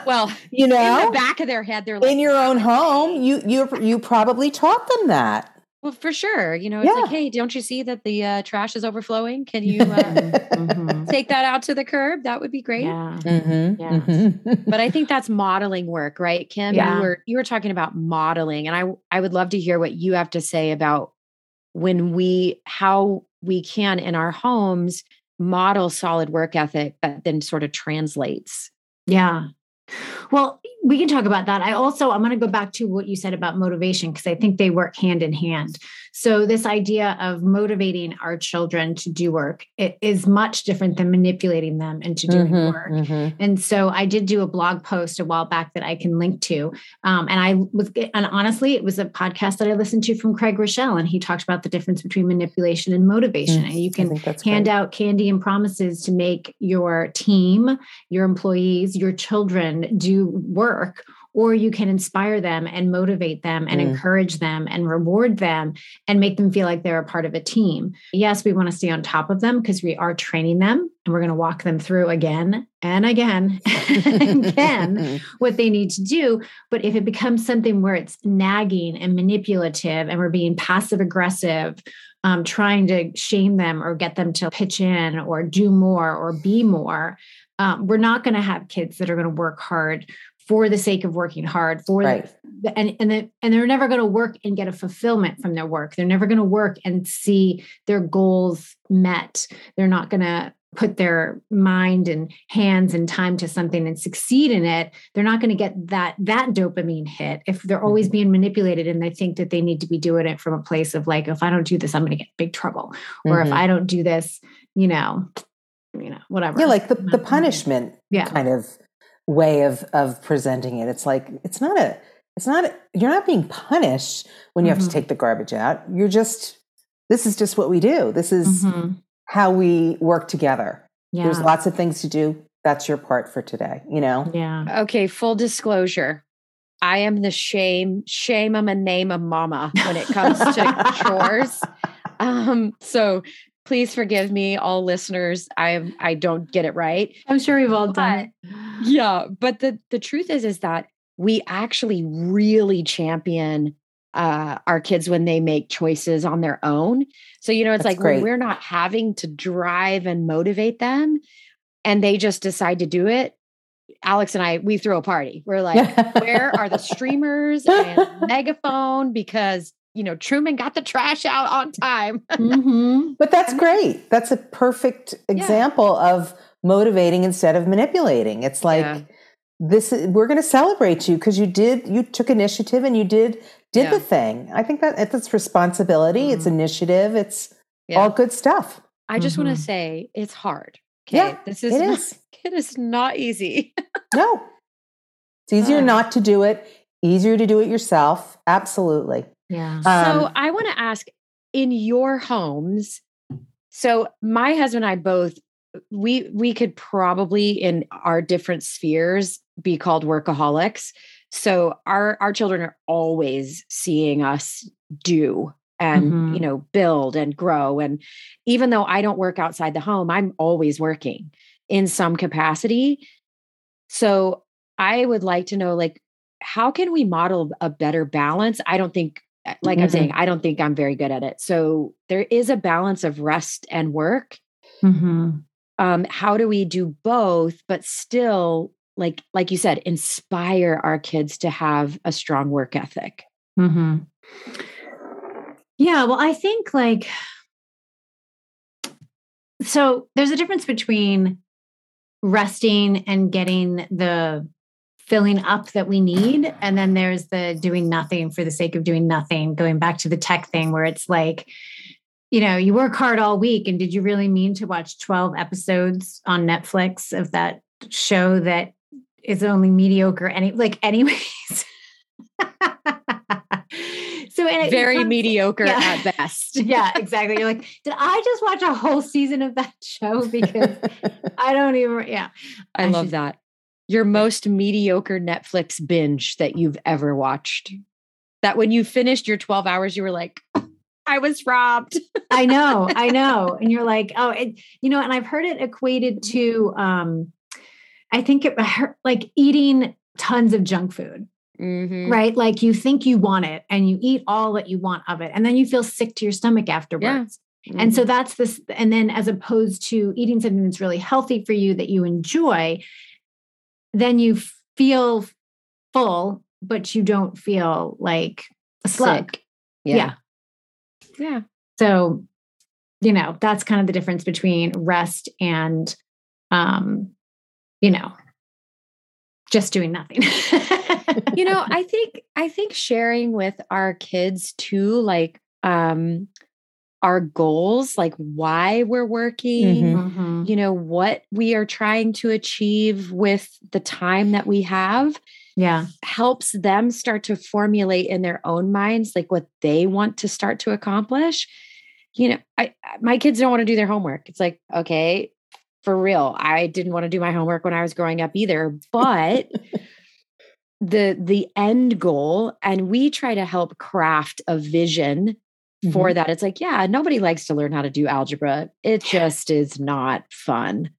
Speaker 2: well, you know, in the back of their head, they're like,
Speaker 3: in your own home, you you you probably taught them that.
Speaker 2: Well, for sure. You know, it's yeah. like, hey, don't you see that the uh, trash is overflowing? Can you uh, mm-hmm. take that out to the curb? That would be great.
Speaker 1: Yeah. Mm-hmm.
Speaker 2: yeah. Mm-hmm. but I think that's modeling work, right, Kim? Yeah. You were you were talking about modeling, and I I would love to hear what you have to say about when we how we can in our homes model solid work ethic that then sort of translates.
Speaker 1: Yeah. Well, we can talk about that. I also I'm going to go back to what you said about motivation because I think they work hand in hand. So this idea of motivating our children to do work it is much different than manipulating them into doing mm-hmm, work. Mm-hmm. And so I did do a blog post a while back that I can link to. Um, and I was and honestly, it was a podcast that I listened to from Craig Groeschel, and he talked about the difference between manipulation and motivation. Mm, and you can hand great. out candy and promises to make your team, your employees, your children do work or you can inspire them and motivate them and mm. encourage them and reward them and make them feel like they're a part of a team. Yes, we want to stay on top of them because we are training them and we're going to walk them through again and again and again what they need to do. But if it becomes something where it's nagging and manipulative and we're being passive aggressive, um, trying to shame them or get them to pitch in or do more or be more, um, we're not going to have kids that are going to work hard for the sake of working hard for right. the, and and the, and they're never going to work and get a fulfillment from their work they're never going to work and see their goals met they're not going to put their mind and hands and time to something and succeed in it they're not going to get that that dopamine hit if they're always mm-hmm. being manipulated and they think that they need to be doing it from a place of like if i don't do this i'm going to get big trouble or mm-hmm. if i don't do this you know you know whatever
Speaker 3: yeah like the, the punishment yeah. kind of way of of presenting it. It's like it's not a it's not a, you're not being punished when you mm-hmm. have to mm-hmm. take the garbage out. You're just this is just what we do. This is mm-hmm. how we work together. Yeah. There's lots of things to do. That's your part for today, you know?
Speaker 1: Yeah.
Speaker 2: Okay, full disclosure. I am the shame, shame I'm a name of mama when it comes to chores. Um, so please forgive me all listeners. I i don't get it right.
Speaker 1: I'm sure we've all done it.
Speaker 2: yeah but the the truth is is that we actually really champion uh, our kids when they make choices on their own. So you know it's That's like we're not having to drive and motivate them and they just decide to do it alex and i we throw a party. We're like where are the streamers and megaphone? Because you know, Truman got the trash out on time.
Speaker 3: mm-hmm. But that's great. That's a perfect example yeah. of motivating instead of manipulating. It's like yeah. this we're going to celebrate you because you did you took initiative and you did did yeah. the thing. I think that it's responsibility, mm-hmm. it's initiative, it's all good stuff.
Speaker 2: I just mm-hmm. want to say it's hard. Okay?
Speaker 3: Yeah,
Speaker 2: this is
Speaker 3: it
Speaker 2: not,
Speaker 3: is.
Speaker 2: It is not easy.
Speaker 3: no, it's easier uh, not to do it. Easier to do it yourself. Absolutely.
Speaker 1: Yeah. Um,
Speaker 2: so I want to ask in your homes. So my husband and I both we we could probably in our different spheres be called workaholics. So our our children are always seeing us do and mm-hmm. you know build and grow and even though I don't work outside the home, I'm always working in some capacity. So I would like to know like how can we model a better balance? I don't think like mm-hmm. I'm saying, I don't think I'm very good at it. So there is a balance of rest and work. Mm-hmm. Um, how do we do both, but still, like like you said, inspire our kids to have a strong work ethic?
Speaker 1: Mm-hmm. Yeah, well, I think like so. There's a difference between resting and getting the filling up that we need. And then there's the doing nothing for the sake of doing nothing, going back to the tech thing where it's like, you know, you work hard all week. And did you really mean to watch 12 episodes on Netflix of that show that is only mediocre? Any like, anyways.
Speaker 2: so and very comes, mediocre yeah. at best.
Speaker 1: yeah, exactly. You're like, did I just watch a whole season of that show? Because I don't even. Yeah,
Speaker 2: I, I love should, that. Your most mediocre Netflix binge that you've ever watched. That when you finished your 12 hours, you were like, I was robbed.
Speaker 1: I know, I know. And you're like, oh, it, you know, and I've heard it equated to, um, I think it like eating tons of junk food. Mm-hmm. Right. Like you think you want it and you eat all that you want of it. And then you feel sick to your stomach afterwards. Yeah. Mm-hmm. And so mm-hmm. that's this. And then as opposed to eating something that's really healthy for you that you enjoy, then you feel full, but you don't feel like a slug. Sick.
Speaker 2: Yeah. yeah.
Speaker 1: Yeah. So, you know, that's kind of the difference between rest and, um, you know, just doing nothing.
Speaker 2: you know, I think I think sharing with our kids too, like um our goals, like why we're working, mm-hmm. mm-hmm. you know, what we are trying to achieve with the time that we have.
Speaker 1: Yeah.
Speaker 2: Helps them start to formulate in their own minds like what they want to start to accomplish. You know, I my kids don't want to do their homework. It's like, okay, for real. I didn't want to do my homework when I was growing up either, but the the end goal and we try to help craft a vision mm-hmm. for that. It's like, yeah, nobody likes to learn how to do algebra. It just is not fun.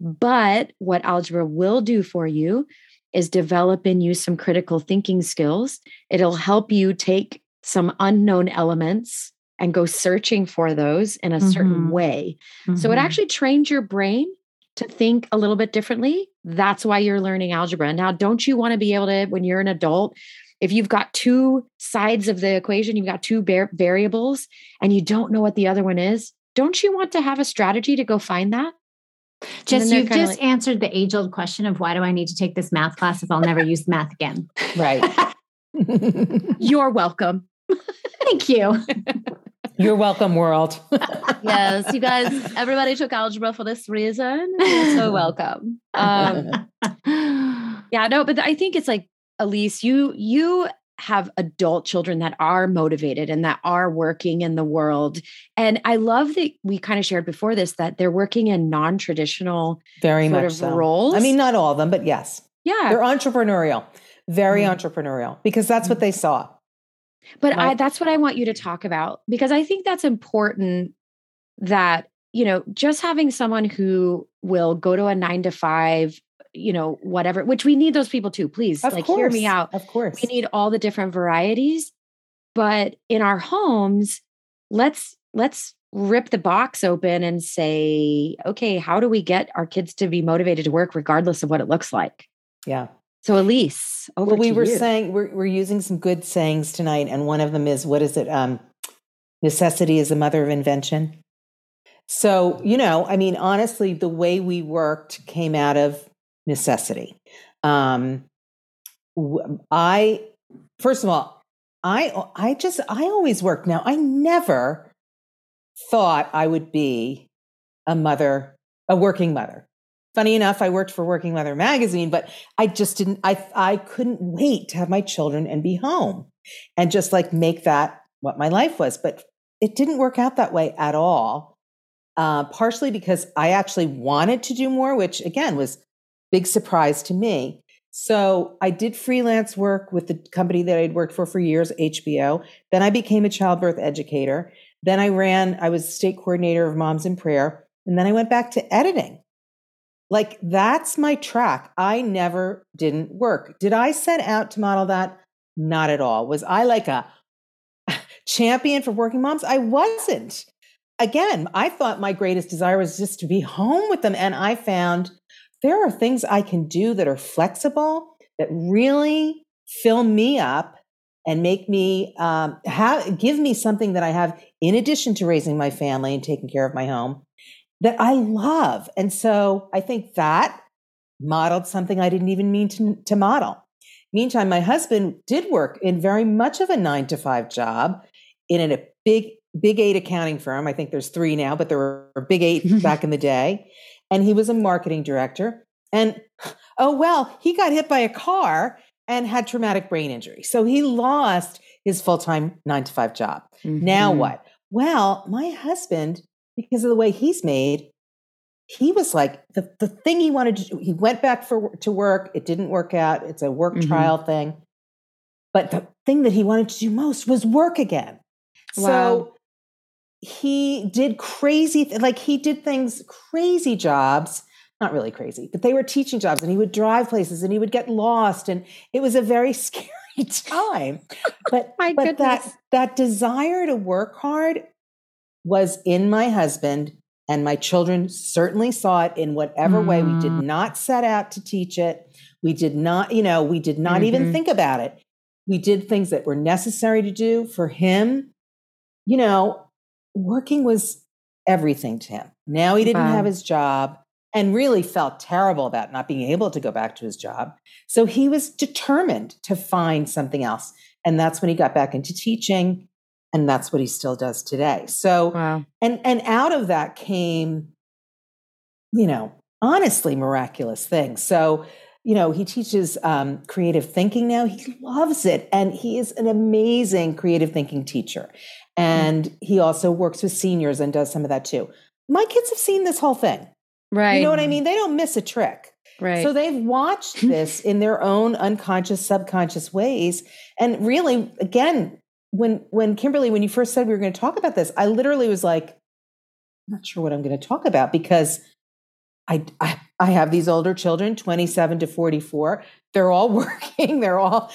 Speaker 2: But what algebra will do for you is develop in you some critical thinking skills. It'll help you take some unknown elements and go searching for those in a mm-hmm. certain way. Mm-hmm. So it mm-hmm. actually trains your brain to think a little bit differently. That's why you're learning algebra. Now, don't you want to be able to, when you're an adult, if you've got two sides of the equation, you've got two bar- variables, and you don't know what the other one is, don't you want to have a strategy to go find that?
Speaker 1: Just you've just like, answered the age old question of why do I need to take this math class if I'll never use math again?
Speaker 3: Right.
Speaker 2: You're welcome.
Speaker 1: Thank you.
Speaker 3: You're welcome, world.
Speaker 4: yes, you guys, everybody took algebra for this reason. You're so welcome. Um,
Speaker 2: yeah, no, but I think it's like, Elise, you you have adult children that are motivated and that are working in the world. And I love that we kind of shared before this that they're working in non-traditional
Speaker 3: very much so.
Speaker 2: roles.
Speaker 3: I mean, not all of them, but yes.
Speaker 2: Yeah.
Speaker 3: They're entrepreneurial, very mm. entrepreneurial, because that's what they saw.
Speaker 2: But right. I, that's what I want you to talk about because I think that's important that, you know, just having someone who will go to a nine to five, you know, whatever, which we need those people too. Please, of like, course. hear me out.
Speaker 3: Of course.
Speaker 2: We need all the different varieties. But in our homes, let's, let's rip the box open and say, okay, how do we get our kids to be motivated to work regardless of what it looks like?
Speaker 3: Yeah.
Speaker 2: So Elise, over well,
Speaker 3: we were
Speaker 2: you.
Speaker 3: saying we're, we're using some good sayings tonight, and one of them is what is it? Um, necessity is the mother of invention. So you know, I mean, honestly, the way we worked came out of necessity. Um, I first of all, I I just I always worked. Now I never thought I would be a mother, a working mother funny enough i worked for working mother magazine but i just didn't i i couldn't wait to have my children and be home and just like make that what my life was but it didn't work out that way at all uh, partially because i actually wanted to do more which again was big surprise to me so i did freelance work with the company that i'd worked for for years hbo then i became a childbirth educator then i ran i was state coordinator of moms in prayer and then i went back to editing like that's my track. I never didn't work. Did I set out to model that? Not at all. Was I like a champion for working moms? I wasn't. Again, I thought my greatest desire was just to be home with them. And I found there are things I can do that are flexible, that really fill me up and make me um, have give me something that I have in addition to raising my family and taking care of my home that I love. And so I think that modeled something I didn't even mean to, to model. Meantime, my husband did work in very much of a nine to five job in a big, big eight accounting firm. I think there's three now, but there were big eight back in the day. And he was a marketing director. And oh, well, he got hit by a car and had traumatic brain injury. So he lost his full time nine to five job. Mm-hmm. Now what? Well, my husband, because of the way he's made, he was like the, the thing he wanted to do. He went back for to work. It didn't work out. It's a work mm-hmm. trial thing. But the thing that he wanted to do most was work again. Wow. So he did crazy, like he did things, crazy jobs, not really crazy, but they were teaching jobs and he would drive places and he would get lost. And it was a very scary time. But,
Speaker 2: my
Speaker 3: but
Speaker 2: goodness.
Speaker 3: that, that desire to work hard was in my husband and my children certainly saw it in whatever mm. way. We did mm. not set out to teach it. We did not, you know, we did not mm-hmm. even think about it. We did things that were necessary to do for him. You know, working was everything to him. Now he didn't wow. have his job and really felt terrible about not being able to go back to his job. So he was determined to find something else. And that's when he got back into teaching. And that's what he still does today. So, wow. and, and out of that came, you know, honestly miraculous things. So, you know, he teaches um, creative thinking now. He loves it. And he is an amazing creative thinking teacher. And mm-hmm. he also works with seniors and does some of that too. My kids have seen this whole thing.
Speaker 2: Right.
Speaker 3: You know what I mean? They don't miss a trick.
Speaker 2: Right.
Speaker 3: So they've watched this in their own unconscious, subconscious ways. And really, again, when when Kimberly, when you first said we were going to talk about this, I literally was like, I'm not sure what I'm going to talk about because I, I I have these older children, 27 to 44. They're all working, they're all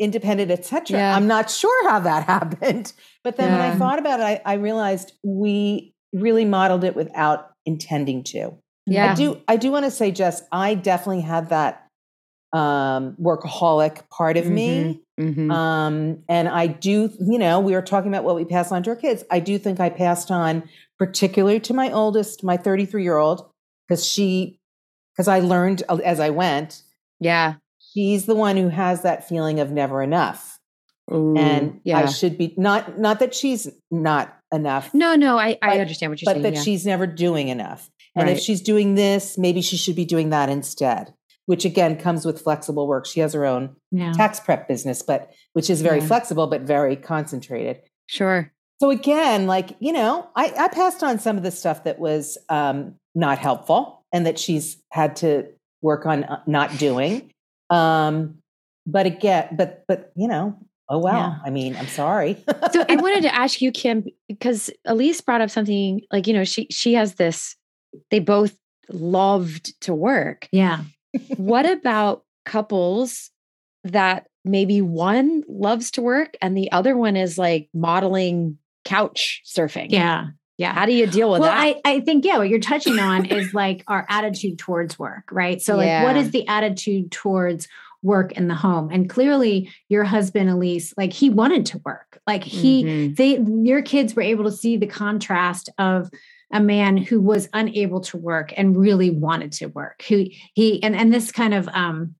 Speaker 3: independent, etc. Yeah. I'm not sure how that happened. But then yeah. when I thought about it, I, I realized we really modeled it without intending to.
Speaker 2: Yeah.
Speaker 3: I do I do want to say, Jess, I definitely had that um workaholic part of mm-hmm. me. Mm-hmm. Um, and I do, you know, we were talking about what we pass on to our kids. I do think I passed on, particularly to my oldest, my 33 year old, because she, because I learned as I went.
Speaker 2: Yeah.
Speaker 3: She's the one who has that feeling of never enough. Ooh, and yeah. I should be not, not that she's not enough.
Speaker 2: No, no, I, but, I understand what you're
Speaker 3: but
Speaker 2: saying.
Speaker 3: But that
Speaker 2: yeah.
Speaker 3: she's never doing enough. And right. if she's doing this, maybe she should be doing that instead which again comes with flexible work. She has her own yeah. tax prep business, but which is very flexible but very concentrated.
Speaker 2: Sure.
Speaker 3: So again, like you know, I, I passed on some of the stuff that was um, not helpful and that she's had to work on uh, not doing. Um, but again, but but you know, oh well. Yeah. I mean, I'm sorry.
Speaker 2: so I wanted to ask you, Kim, because Elise brought up something like you know she she has this. They both loved to work.
Speaker 1: Yeah
Speaker 2: what about couples that maybe one loves to work and the other one is like modeling couch surfing?
Speaker 1: Yeah. Yeah.
Speaker 2: How do you deal with
Speaker 1: well,
Speaker 2: that?
Speaker 1: I, I think, yeah, what you're touching on is like our attitude towards work, right? So, like, what is the attitude towards work in the home? And clearly, your husband, Elise, like, he wanted to work. Like, he, mm-hmm. they, your kids were able to see the contrast of, a man who was unable to work and really wanted to work who he and and this kind of um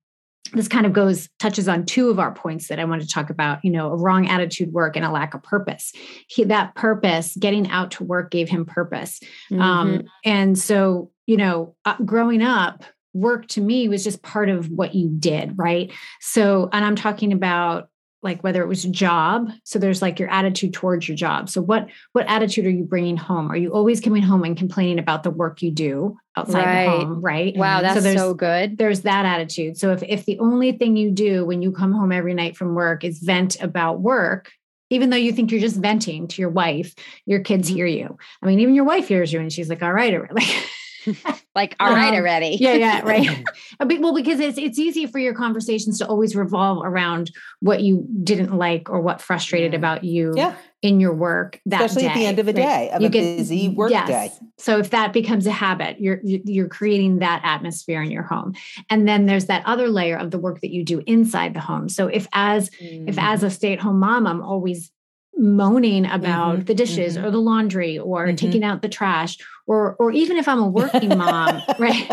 Speaker 1: this kind of goes touches on two of our points that I want to talk about. You know, a wrong attitude work and a lack of purpose. He, that purpose, getting out to work, gave him purpose. Um, mm-hmm. Um, and so, you know, uh, growing up, work to me was just part of what you did, right? So, and I'm talking about like whether it was a job so there's like your attitude towards your job so what what attitude are you bringing home are you always coming home and complaining about the work you do outside right. the home right
Speaker 2: wow that's
Speaker 1: so,
Speaker 2: so good
Speaker 1: there's that attitude so if if the only thing you do when you come home every night from work is vent about work even though you think you're just venting to your wife your kids mm-hmm. hear you i mean even your wife hears you and she's like all right like
Speaker 2: like, all um, right already.
Speaker 1: yeah, yeah, right. well, because it's it's easy for your conversations to always revolve around what you didn't like or what frustrated about you
Speaker 3: yeah.
Speaker 1: In your work that
Speaker 3: Especially
Speaker 1: day,
Speaker 3: at the end of a day, of you a busy work yes. day.
Speaker 1: So if that becomes a habit, you're you're creating that atmosphere in your home. And then there's that other layer of the work that you do inside the home. So if as mm. if as a stay-at-home mom, I'm always moaning about mm-hmm, the dishes mm-hmm. or the laundry or mm-hmm. taking out the trash or or even if I'm a working mom, right?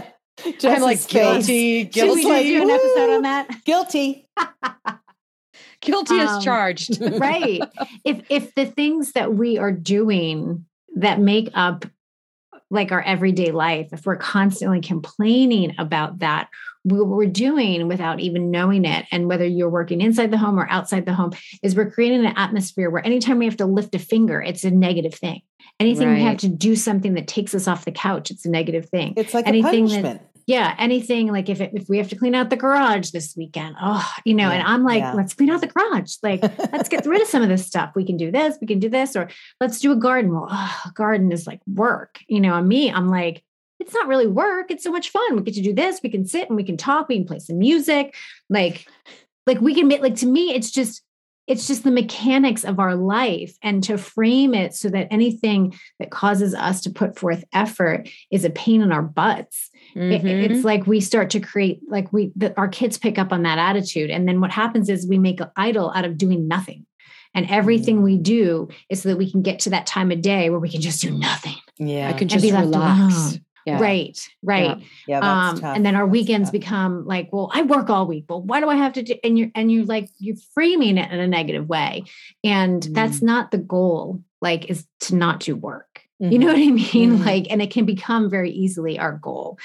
Speaker 2: I'm like guilty, guilty.
Speaker 1: Should we just do an episode on that?
Speaker 3: Guilty.
Speaker 2: guilty
Speaker 1: Um,
Speaker 2: as charged.
Speaker 1: right. If if the things that we are doing that make up like our everyday life, if we're constantly complaining about that, what we're doing without even knowing it, and whether you're working inside the home or outside the home, is we're creating an atmosphere where anytime we have to lift a finger, it's a negative thing. Anything we have to do something that takes us off the couch, it's a negative thing.
Speaker 3: It's like
Speaker 1: Anything
Speaker 3: a
Speaker 1: that-
Speaker 3: punishment.
Speaker 1: Yeah, anything like if it, if we have to clean out the garage this weekend, oh, you know, and I'm like,
Speaker 3: yeah.
Speaker 1: let's clean out the garage. Like, let's get rid of some of this stuff. We can do this, we can do this, or let's do a garden. Well, oh, garden is like work, you know. And me, I'm like, it's not really work. It's so much fun. We get to do this. We can sit and we can talk. We can play some music. Like, like we can make like to me, it's just it's just the mechanics of our life and to frame it so that anything that causes us to put forth effort is a pain in our butts it-
Speaker 2: Mhm.
Speaker 1: it's like we start to create like we the, our kids pick up on that attitude and then what happens is we make an idol out of doing nothing and everything we do is so that we can get to that time of day where we can just do nothing
Speaker 3: Yeah.
Speaker 2: I could just
Speaker 1: be left
Speaker 2: relax.
Speaker 1: alone.
Speaker 2: Yeah.
Speaker 1: right right
Speaker 3: yeah, that's
Speaker 1: um
Speaker 3: tough.
Speaker 1: and then our
Speaker 3: That's
Speaker 1: weekends
Speaker 3: tough.
Speaker 1: become like well i work all week well why do i have to do and you're and you're like you're framing it in a negative way and that's
Speaker 3: Mm.
Speaker 1: not the goal like is to not do work you
Speaker 3: Mhm.
Speaker 1: know what i mean?
Speaker 3: Mhm.
Speaker 1: like and it can become very easily our goal.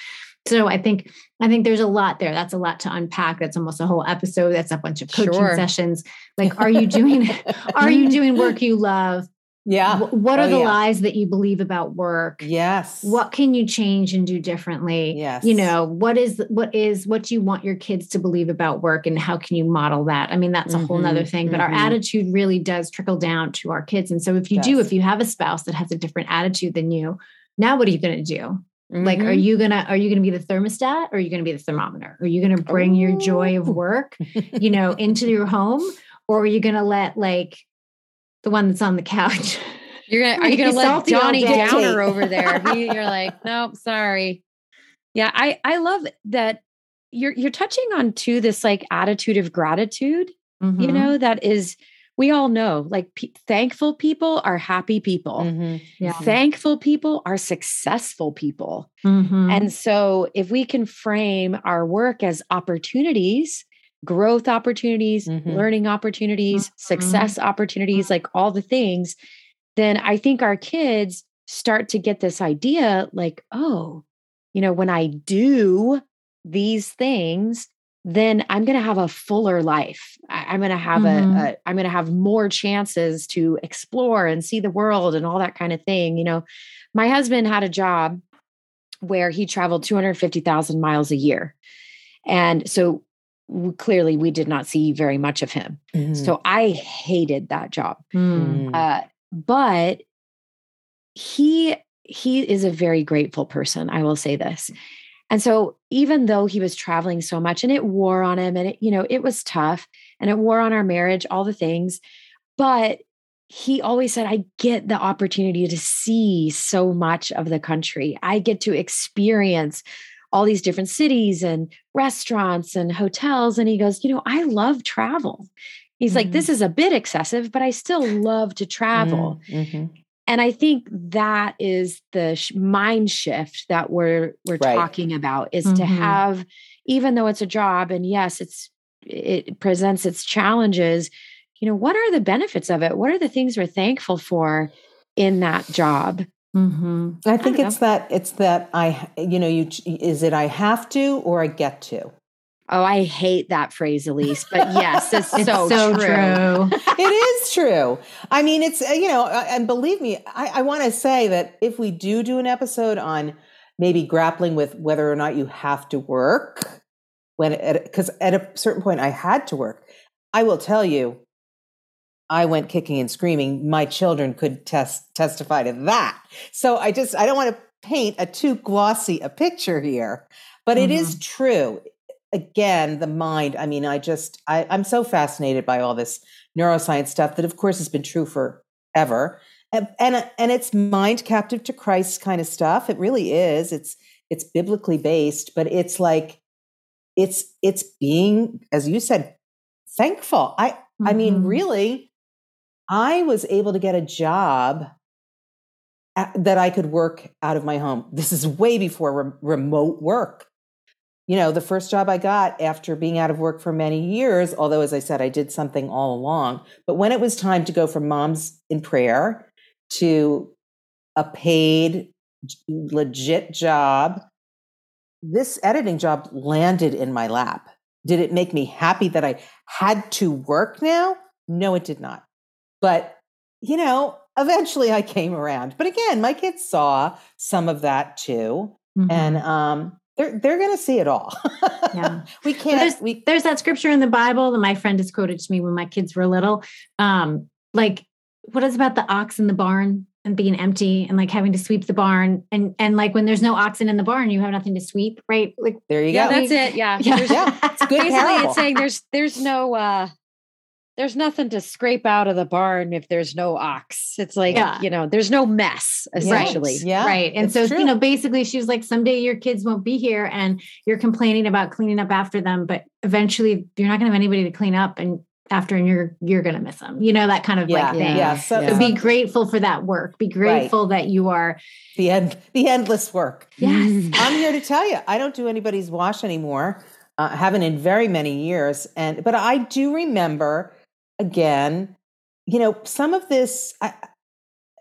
Speaker 1: So i think i think there's a lot there. That's a lot to unpack. That's almost a whole episode. That's a bunch of coaching
Speaker 2: Sure.
Speaker 1: sessions. Like are you doing are you doing work you love
Speaker 3: Yeah.
Speaker 1: What are
Speaker 3: Oh,
Speaker 1: the
Speaker 3: yeah.
Speaker 1: lies that you believe about work
Speaker 3: Yes.
Speaker 1: what can you change and do differently
Speaker 3: Yes.
Speaker 1: you know what is what is what do you want your kids to believe about work and how can you model that i mean that's a whole nother
Speaker 2: Mhm,
Speaker 1: thing but our
Speaker 2: mhm.
Speaker 1: attitude really does trickle down to our kids and so if you do if you have a spouse that has a different attitude than you now what are you going to do like are
Speaker 2: Mhm.
Speaker 1: you gonna are you gonna be the thermostat or are you gonna be the thermometer are you gonna bring your joy of work you know into your home or are you gonna let like the one that's on the couch
Speaker 2: You're gonna are you gonna let
Speaker 1: Johnny all
Speaker 2: Donnie. Downer over there? He, you're like, nope, sorry. Yeah, I I love that you're you're touching on too this like attitude of gratitude. You
Speaker 1: Mhm.
Speaker 2: know that is we all know like pe- thankful people are happy people.
Speaker 3: Mhm.
Speaker 1: yeah
Speaker 2: Thankful people are successful people.
Speaker 1: Mhm.
Speaker 2: And so if we can frame our work as opportunities, growth opportunities,
Speaker 3: Mhm.
Speaker 2: learning opportunities,
Speaker 1: Mhm.
Speaker 2: success opportunities, like all the things, then I think our kids start to get this idea like, oh, you know, when I do these things, then I'm going to have a fuller life. I, I'm going to have
Speaker 1: Mhm.
Speaker 2: a, a, I'm going to have more chances to explore and see the world and all that kind of thing. You know, my husband had a job where he traveled 250,000 miles a year. And so clearly we did not see very much of him.
Speaker 3: Mhm.
Speaker 2: So I hated that job.
Speaker 1: Mm.
Speaker 3: Mhm.
Speaker 2: Uh, but he he is a very grateful person i will say this and so even though he was traveling so much and it wore on him and it you know it was tough and it wore on our marriage all the things but he always said i get the opportunity to see so much of the country i get to experience all these different cities and restaurants and hotels and he goes you know i love travel he's like
Speaker 3: Mhm.
Speaker 2: this is a bit excessive but i still love to travel
Speaker 3: Mhm.
Speaker 2: and i think that is the sh- mind shift that we're we're
Speaker 3: Right.
Speaker 2: talking about is to
Speaker 1: Mhm.
Speaker 2: have even though it's a job and yes it's it presents its challenges you know what are the benefits of it what are the things we're thankful for in that job
Speaker 1: Mhm.
Speaker 3: I think
Speaker 2: don't
Speaker 3: it's that it's that I you know you is it I have to or I get to.
Speaker 2: oh i hate that phrase elise but yes it's,
Speaker 1: It's
Speaker 2: so,
Speaker 1: so,
Speaker 2: true,
Speaker 1: true.
Speaker 3: it is true. I mean, it's uh, you know, uh, and believe me, I, I want to say that if we do do an episode on maybe grappling with whether or not you have to work, when because at, a certain point I had to work, I will tell you, I went kicking and screaming. My children could test testify to that. So I just I don't want to paint a too glossy a picture here, but it is true. Again, the mind. I mean, I just I, I'm so fascinated by all this neuroscience stuff that, of course, has been true forever, and and, and it's mind captive to Christ kind of stuff. It really is. It's it's biblically based, but it's like it's it's being, as you said, thankful. I I mean,
Speaker 1: Mhm.
Speaker 3: really, I was able to get a job at- that I could work out of my home. This is way before rem- remote work. you know, the first job I got after being out of work for many years, although as I said, I did something all along, but when it was time to go from moms in prayer to a paid, legit job, this editing job landed in my lap. Did it make me happy that I had to work now? No, it did not. But, you know, eventually I came around. But again, my kids saw some of that too. Mm-hmm. And um, they're they're going to see it all.
Speaker 1: yeah,
Speaker 3: we can't.
Speaker 1: There's,
Speaker 3: we,
Speaker 1: there's that scripture in the Bible that my friend has quoted to me when my kids were little. Um, like, what is about the ox in the barn and being empty and like having to sweep the barn and and like when there's no oxen in the barn, you have nothing to sweep, right? Like
Speaker 3: there you
Speaker 2: yeah,
Speaker 3: go.
Speaker 2: That's it. Yeah,
Speaker 3: yeah. yeah. It's good.
Speaker 2: Basically, parable. it's saying there's there's no uh there's nothing to scrape out of the barn if there's no ox. It's like, yeah. you know, there's no mess essentially.
Speaker 1: Right. Yeah. Right. And so, true. you know, basically she was like, someday your kids won't be here and you're complaining about cleaning up after them, but eventually you're not going to have anybody to clean up and after and you're you're going to miss them you know that kind of
Speaker 3: yeah,
Speaker 1: like thing
Speaker 3: yeah, so,
Speaker 1: so be grateful for that work be grateful right. that you are
Speaker 3: the end the endless work
Speaker 1: yes
Speaker 3: i'm here to tell you i don't do anybody's wash anymore uh, haven't in very many years and but i do remember again, you know, some of this, I,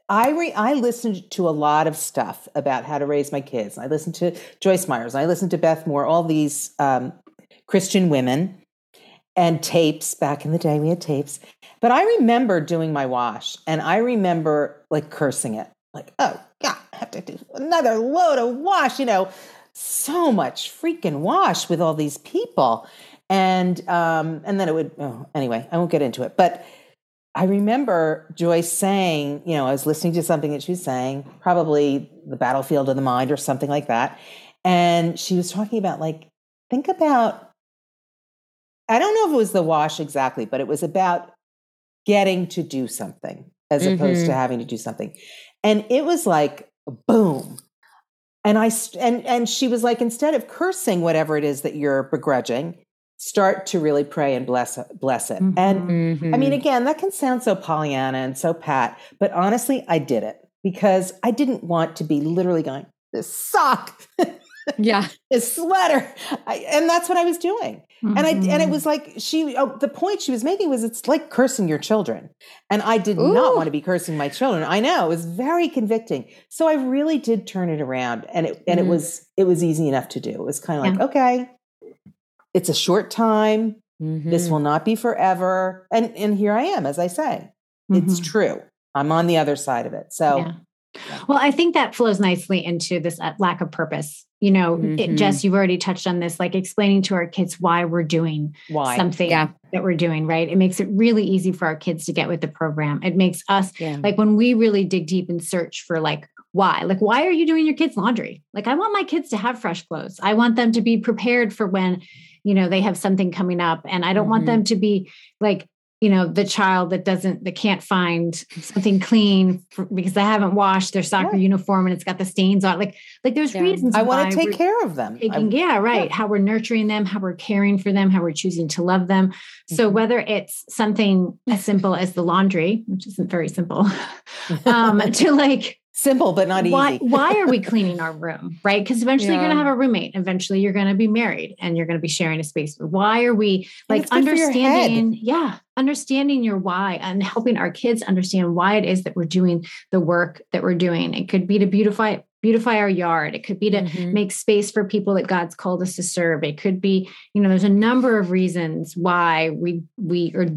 Speaker 3: I, re, I listened to a lot of stuff about how to raise my kids. I listened to Joyce Myers, I listened to Beth Moore, all these um, Christian women and tapes. Back in the day, we had tapes. But I remember doing my wash and I remember like cursing it, like, oh, God, I have to do another load of wash, you know, so much freaking wash with all these people and um, and then it would. Oh, anyway, I won't get into it. But I remember Joyce saying, you know, I was listening to something that she was saying, probably the battlefield of the mind or something like that, and she was talking about like, think about. I don't know if it was the wash exactly, but it was about getting to do something as mm-hmm. opposed to mm-hmm. having to do something, and it was like boom and i and and she was like instead of cursing whatever it is that you're begrudging start to really pray and bless bless it. Mm-hmm. And mm-hmm. I mean, mm-hmm. again, that can sound so Pollyanna and so pat, but honestly, I did it because I didn't want to be literally going this sock.
Speaker 2: yeah
Speaker 3: this sweater I, and that's what i was doing mm-hmm. and i and it mm-hmm. was like she oh, the point she was making was it's like cursing your children and i did Ooh. not want to be cursing my children i know it was very convicting so i really did turn it around and it and it was it was easy enough to do it was kind of yeah. like okay it's a short time. Mm-hmm. This will not be forever. And and here I am, as I say. Mm-hmm. It's true. I'm on the other side of it. So
Speaker 1: yeah. Well, I think that flows nicely into this uh, lack of purpose. You know, mm-hmm. it, Jess, you've already touched on this, like explaining to our kids why we're doing
Speaker 3: why?
Speaker 1: something yeah. that we're doing, right? It makes it really easy for our kids to get with the program. It makes us, yeah. like, when we really dig deep and search for, like, why? Like, why are you doing your kids' laundry? Like, I want my kids to have fresh clothes. I want them to be prepared for when you know they have something coming up and i don't mm-hmm. want them to be like you know the child that doesn't that can't find something clean for, because they haven't washed their soccer yeah. uniform and it's got the stains on like like there's yeah. reasons
Speaker 3: i want to take care of them
Speaker 1: taking, yeah right yeah. how we're nurturing them how we're caring for them how we're choosing to love them mm-hmm. so whether it's something as simple as the laundry which isn't very simple um to like
Speaker 3: simple but not
Speaker 1: why,
Speaker 3: easy.
Speaker 1: why are we cleaning our room? Right? Because eventually yeah. you're going to have a roommate. Eventually you're going to be married and you're going to be sharing a space. Why are we like understanding? Yeah, understanding your why and helping our kids understand why it is that we're doing the work that we're doing. It could be to beautify beautify our yard. It could be to mm-hmm. make space for people that God's called us to serve. It could be, you know, there's a number of reasons why we we are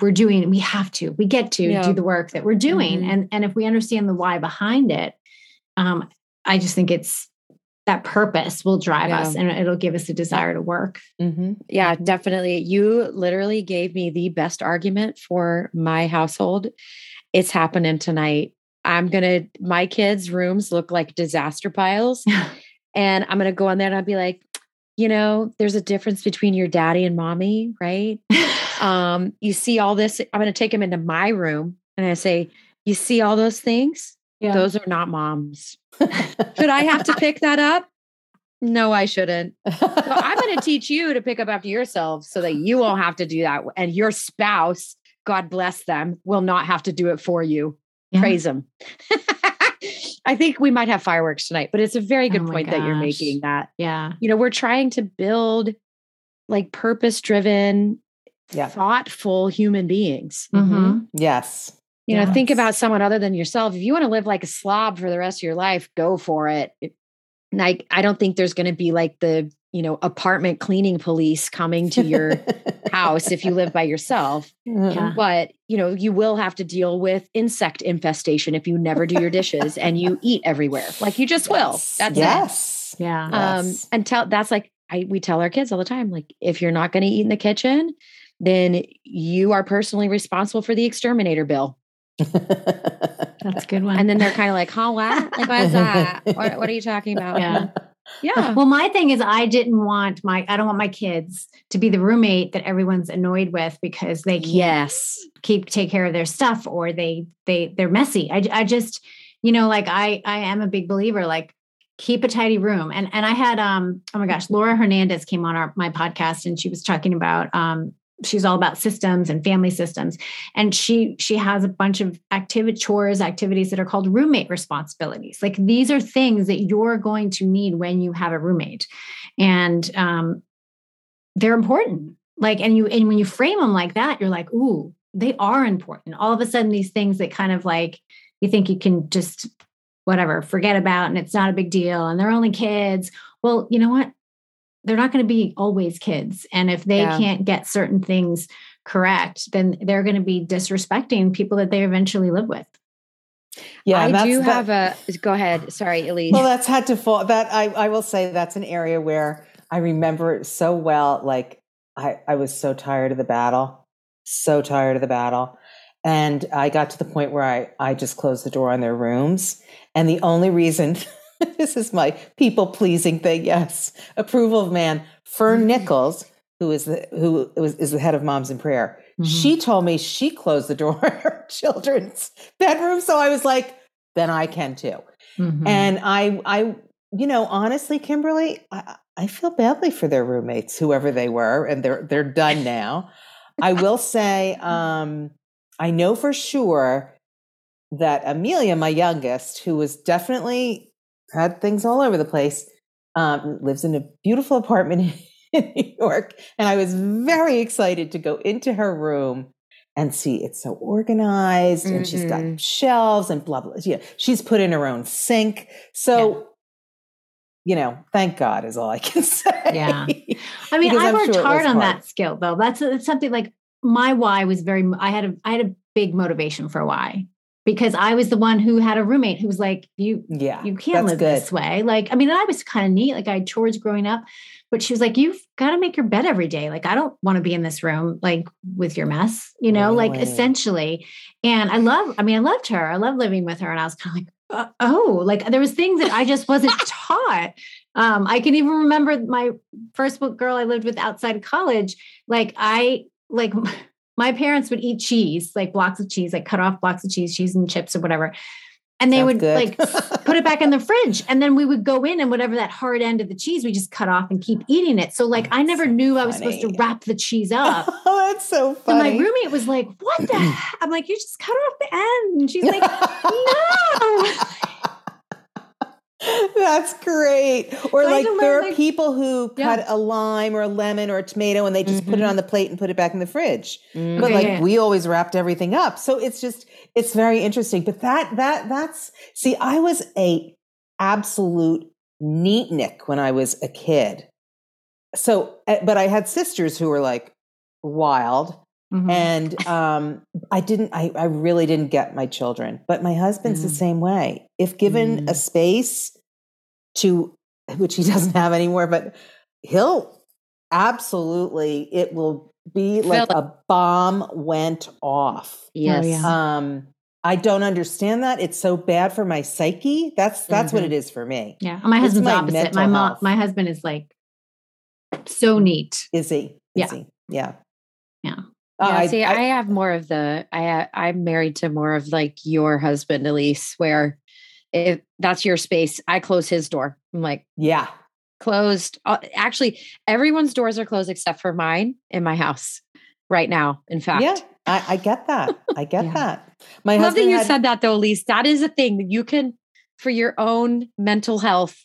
Speaker 1: we're doing we have to we get to yeah. do the work that we're doing mm-hmm. and and if we understand the why behind it um i just think it's that purpose will drive yeah. us and it'll give us a desire to work
Speaker 2: mm-hmm. yeah definitely you literally gave me the best argument for my household it's happening tonight i'm gonna my kids rooms look like disaster piles and i'm gonna go on there and i'll be like you know there's a difference between your daddy and mommy right um, you see all this. I'm going to take him into my room and I say, You see all those things? Yeah. Those are not moms. Should I have to pick that up? No, I shouldn't. So I'm going to teach you to pick up after yourself so that you won't have to do that. And your spouse, God bless them, will not have to do it for you. Yeah. Praise them. I think we might have fireworks tonight, but it's a very good
Speaker 1: Oh my
Speaker 2: point that you're making that,
Speaker 1: Yeah.
Speaker 2: you know, we're trying to build like purpose driven,
Speaker 3: Yeah.
Speaker 2: thoughtful human beings.
Speaker 1: Mm-hmm.
Speaker 3: Yes.
Speaker 2: You know, think about someone other than yourself. If you want to live like a slob for the rest of your life, go for it. It- Like, I don't think there's going to be like the, you know, apartment cleaning police coming to your house if you live by yourself.
Speaker 1: Yeah.
Speaker 2: But, you know, you will have to deal with insect infestation if you never do your dishes and you eat everywhere. Like you just will.
Speaker 3: Yes.
Speaker 2: That's it.
Speaker 3: yes.
Speaker 1: Yeah.
Speaker 2: Um,
Speaker 3: Yes.
Speaker 2: and tell that's like I we tell our kids all the time, like if you're not going to eat in the kitchen, then you are personally responsible for the exterminator bill.
Speaker 1: That's a good one.
Speaker 2: And then they're kind of like, huh, what? Like, what's that? What, what are you talking about?
Speaker 1: Yeah.
Speaker 2: Yeah.
Speaker 1: Well, my thing is, I didn't want my, I don't want my kids to be the roommate that everyone's annoyed with because they can't
Speaker 2: Yes.
Speaker 1: keep take care of their stuff or they they they're messy. I I just, you know, like I I am a big believer, like keep a tidy room. And and I had um oh my gosh, Laura Hernandez came on our my podcast and she was talking about um she's all about systems and family systems. And she she has a bunch of activity chores activities that are called roommate responsibilities. Like these are things that you're going to need when you have a roommate. And um they're important. Like and you and when you frame them like that you're like ooh they are important. All of a sudden these things that kind of like you think you can just whatever forget about and it's not a big deal and they're only kids. Well you know what they're not going to be always kids and if they
Speaker 2: Yeah.
Speaker 1: can't get certain things correct then they're going to be disrespecting people that they eventually live with
Speaker 3: yeah.
Speaker 2: I
Speaker 3: and that's-
Speaker 2: do
Speaker 3: that-
Speaker 2: have a go ahead. Sorry, Elise.
Speaker 3: Well, that's had to fall. That I, I will say that's an area where I remember it so well. Like I, I was so tired of the battle, so tired of the battle, and I got to the point where I, I just closed the door on their rooms. And the only reason, this is my people pleasing thing. Yes, approval of man. Fern Nichols, who is the who was, is the head of Moms in Prayer. She told me she closed the door on her children's bedroom. So I was like, then I can too.
Speaker 1: Mhm.
Speaker 3: And I, I, you know, honestly, Kimberly, I, I feel badly for their roommates, whoever they were, and they're they're done now. I will say, um, I know for sure that Amelia, my youngest, who was definitely had things all over the place, um, lives in a beautiful apartment in New York, and I was very excited to go into her room and see it's so organized and she's got
Speaker 2: Mhm.
Speaker 3: shelves and blah blah. Yeah, she's put in her own sink. So, you know, thank God is all I can say.
Speaker 1: Yeah. I mean, I worked
Speaker 3: sure
Speaker 1: hard on
Speaker 3: hard.
Speaker 1: that skill though. That's, that's something like my why was very, I had a, I had a big motivation for why, because I was the one who had a roommate who was like, you,
Speaker 3: Yeah,
Speaker 1: you can't live
Speaker 3: good.
Speaker 1: this way. Like, I mean, I was kind of neat. Like I had chores growing up, but she was like, you've got to make your bed every day. Like, I don't want to be in this room, like with your mess, you know, like essentially. And I love, I mean, I loved her. I love living with her. And I was kind of like, uh, oh, like there was things that I just wasn't taught. Um, I can even remember my first book girl I lived with outside of college. Like I, like my parents would eat cheese, like blocks of cheese, like cut off blocks of cheese, cheese and chips or whatever. And they
Speaker 3: Sounds
Speaker 1: would
Speaker 3: good.
Speaker 1: like put it back in the fridge. And then we would go in and whatever that hard end of the cheese, we just cut off and keep eating it. So like
Speaker 3: Oh,
Speaker 1: I never
Speaker 3: so
Speaker 1: knew I was supposed to wrap the cheese up.
Speaker 3: oh, that's so funny.
Speaker 1: And my roommate was like, What the? I'm like, You just cut off the end. And she's like, No.
Speaker 3: That's great. Or
Speaker 1: So
Speaker 3: like there
Speaker 1: learn,
Speaker 3: are
Speaker 1: like-
Speaker 3: people who
Speaker 1: Yeah.
Speaker 3: cut a lime or a lemon or a tomato and they just put it
Speaker 2: Mhm.
Speaker 3: on the plate and put it back in the fridge. But
Speaker 2: Mhm.
Speaker 1: Okay,
Speaker 3: like
Speaker 1: yeah.
Speaker 3: we always wrapped everything up. So it's just it's very interesting. But that that that's see, I was a absolute neatnik when I was a kid. So eh, but I had sisters who were like wild
Speaker 1: Mhm.
Speaker 3: and um, I didn't. I, I really didn't get my children, but my husband's the
Speaker 1: Mm.
Speaker 3: same way. If given a
Speaker 2: Mm.
Speaker 3: space to, which he doesn't have anymore, but he'll absolutely. It will be like a bomb went off.
Speaker 2: Yes.
Speaker 1: yeah.
Speaker 3: Um, I don't understand that. It's so bad for my psyche. That's that's what
Speaker 2: Mhm.
Speaker 3: it is for me.
Speaker 1: Yeah. My husband's
Speaker 3: my
Speaker 1: opposite. My mom,
Speaker 3: health.
Speaker 1: my husband is like so neat.
Speaker 3: Is he?
Speaker 1: Yeah.
Speaker 3: He? Yeah.
Speaker 1: Yeah.
Speaker 3: Uh,
Speaker 2: Yeah,
Speaker 3: I-
Speaker 2: see, I,
Speaker 3: I-
Speaker 2: have more of the I I'm married to more of like your husband, Elise, where if that's your space, I close his door. I'm like
Speaker 3: yeah.
Speaker 2: closed. Uh, actually, everyone's doors are closed except for mine in my house right now. In fact,
Speaker 3: Yeah, I, I get that. I get
Speaker 2: Yeah.
Speaker 3: that. My
Speaker 2: love that
Speaker 3: husband
Speaker 2: you
Speaker 3: had-
Speaker 2: said that though, Elise. That is a thing that you can for your own mental health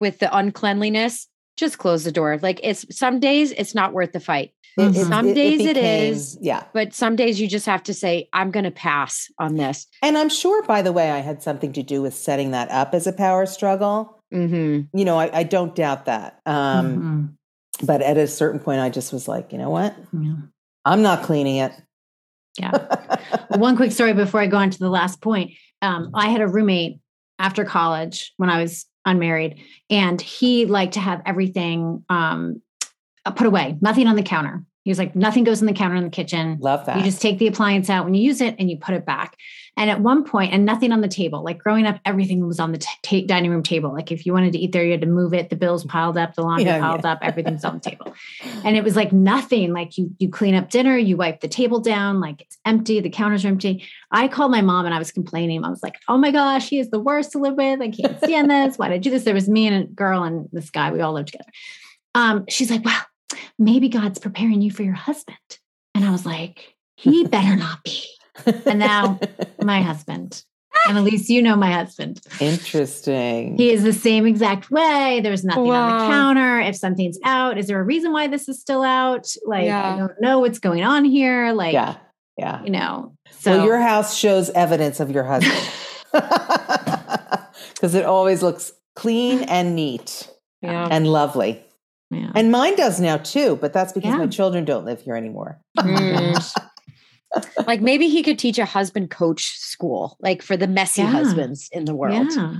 Speaker 2: with the uncleanliness, just close the door. Like it's some days it's not worth the fight.
Speaker 3: It- it-
Speaker 2: Some
Speaker 3: it- it
Speaker 2: days it
Speaker 3: became-
Speaker 2: is.
Speaker 3: Yeah.
Speaker 2: But some days you just have to say, I'm going to pass on this.
Speaker 3: And I'm sure, by the way, I had something to do with setting that up as a power struggle.
Speaker 2: Mm-hmm.
Speaker 3: You know, I, I don't doubt that. Um,
Speaker 1: Mhm.
Speaker 3: But at a certain point, I just was like, you know what?
Speaker 1: Yeah.
Speaker 3: I'm not cleaning it.
Speaker 1: Yeah. One quick story before I go on to the last point. Um, I had a roommate after college when I was unmarried, and he liked to have everything um, put away, nothing on the counter. He was like, nothing goes in the counter in the kitchen.
Speaker 3: Love that.
Speaker 1: You just take the appliance out when you use it and you put it back. And at one point, and nothing on the table. Like growing up, everything was on the t- dining room table. Like if you wanted to eat there, you had to move it. The bills piled up, the laundry
Speaker 3: Yeah, yeah.
Speaker 1: piled up, everything's on the table. And it was like nothing. Like you you clean up dinner, you wipe the table down, like it's empty, the counters are empty. I called my mom and I was complaining. I was like, "Oh my gosh, he is the worst to live with. I can't stand this. Why did I do this?" There was me and a girl and this guy. We all lived together. Um, she's like, "Well, maybe God's preparing you for your husband." And I was like, "He better not be." And now my husband. And at least you know my husband.
Speaker 3: Interesting.
Speaker 1: He is the same exact way. There's nothing on the counter. If something's out, is there a reason why this is still out? Like,
Speaker 2: Yeah.
Speaker 1: I don't know what's going on here. Like,
Speaker 3: yeah. Yeah.
Speaker 1: you know. So
Speaker 3: well, your house shows evidence of your husband because it always looks clean and neat
Speaker 2: Yeah.
Speaker 3: and lovely.
Speaker 1: Yeah.
Speaker 3: And mine does now too, but that's because my children don't live here anymore.
Speaker 2: Mm. like maybe he could teach a husband coach school, like for the messy
Speaker 1: Yeah.
Speaker 2: husbands in the world.
Speaker 1: Yeah.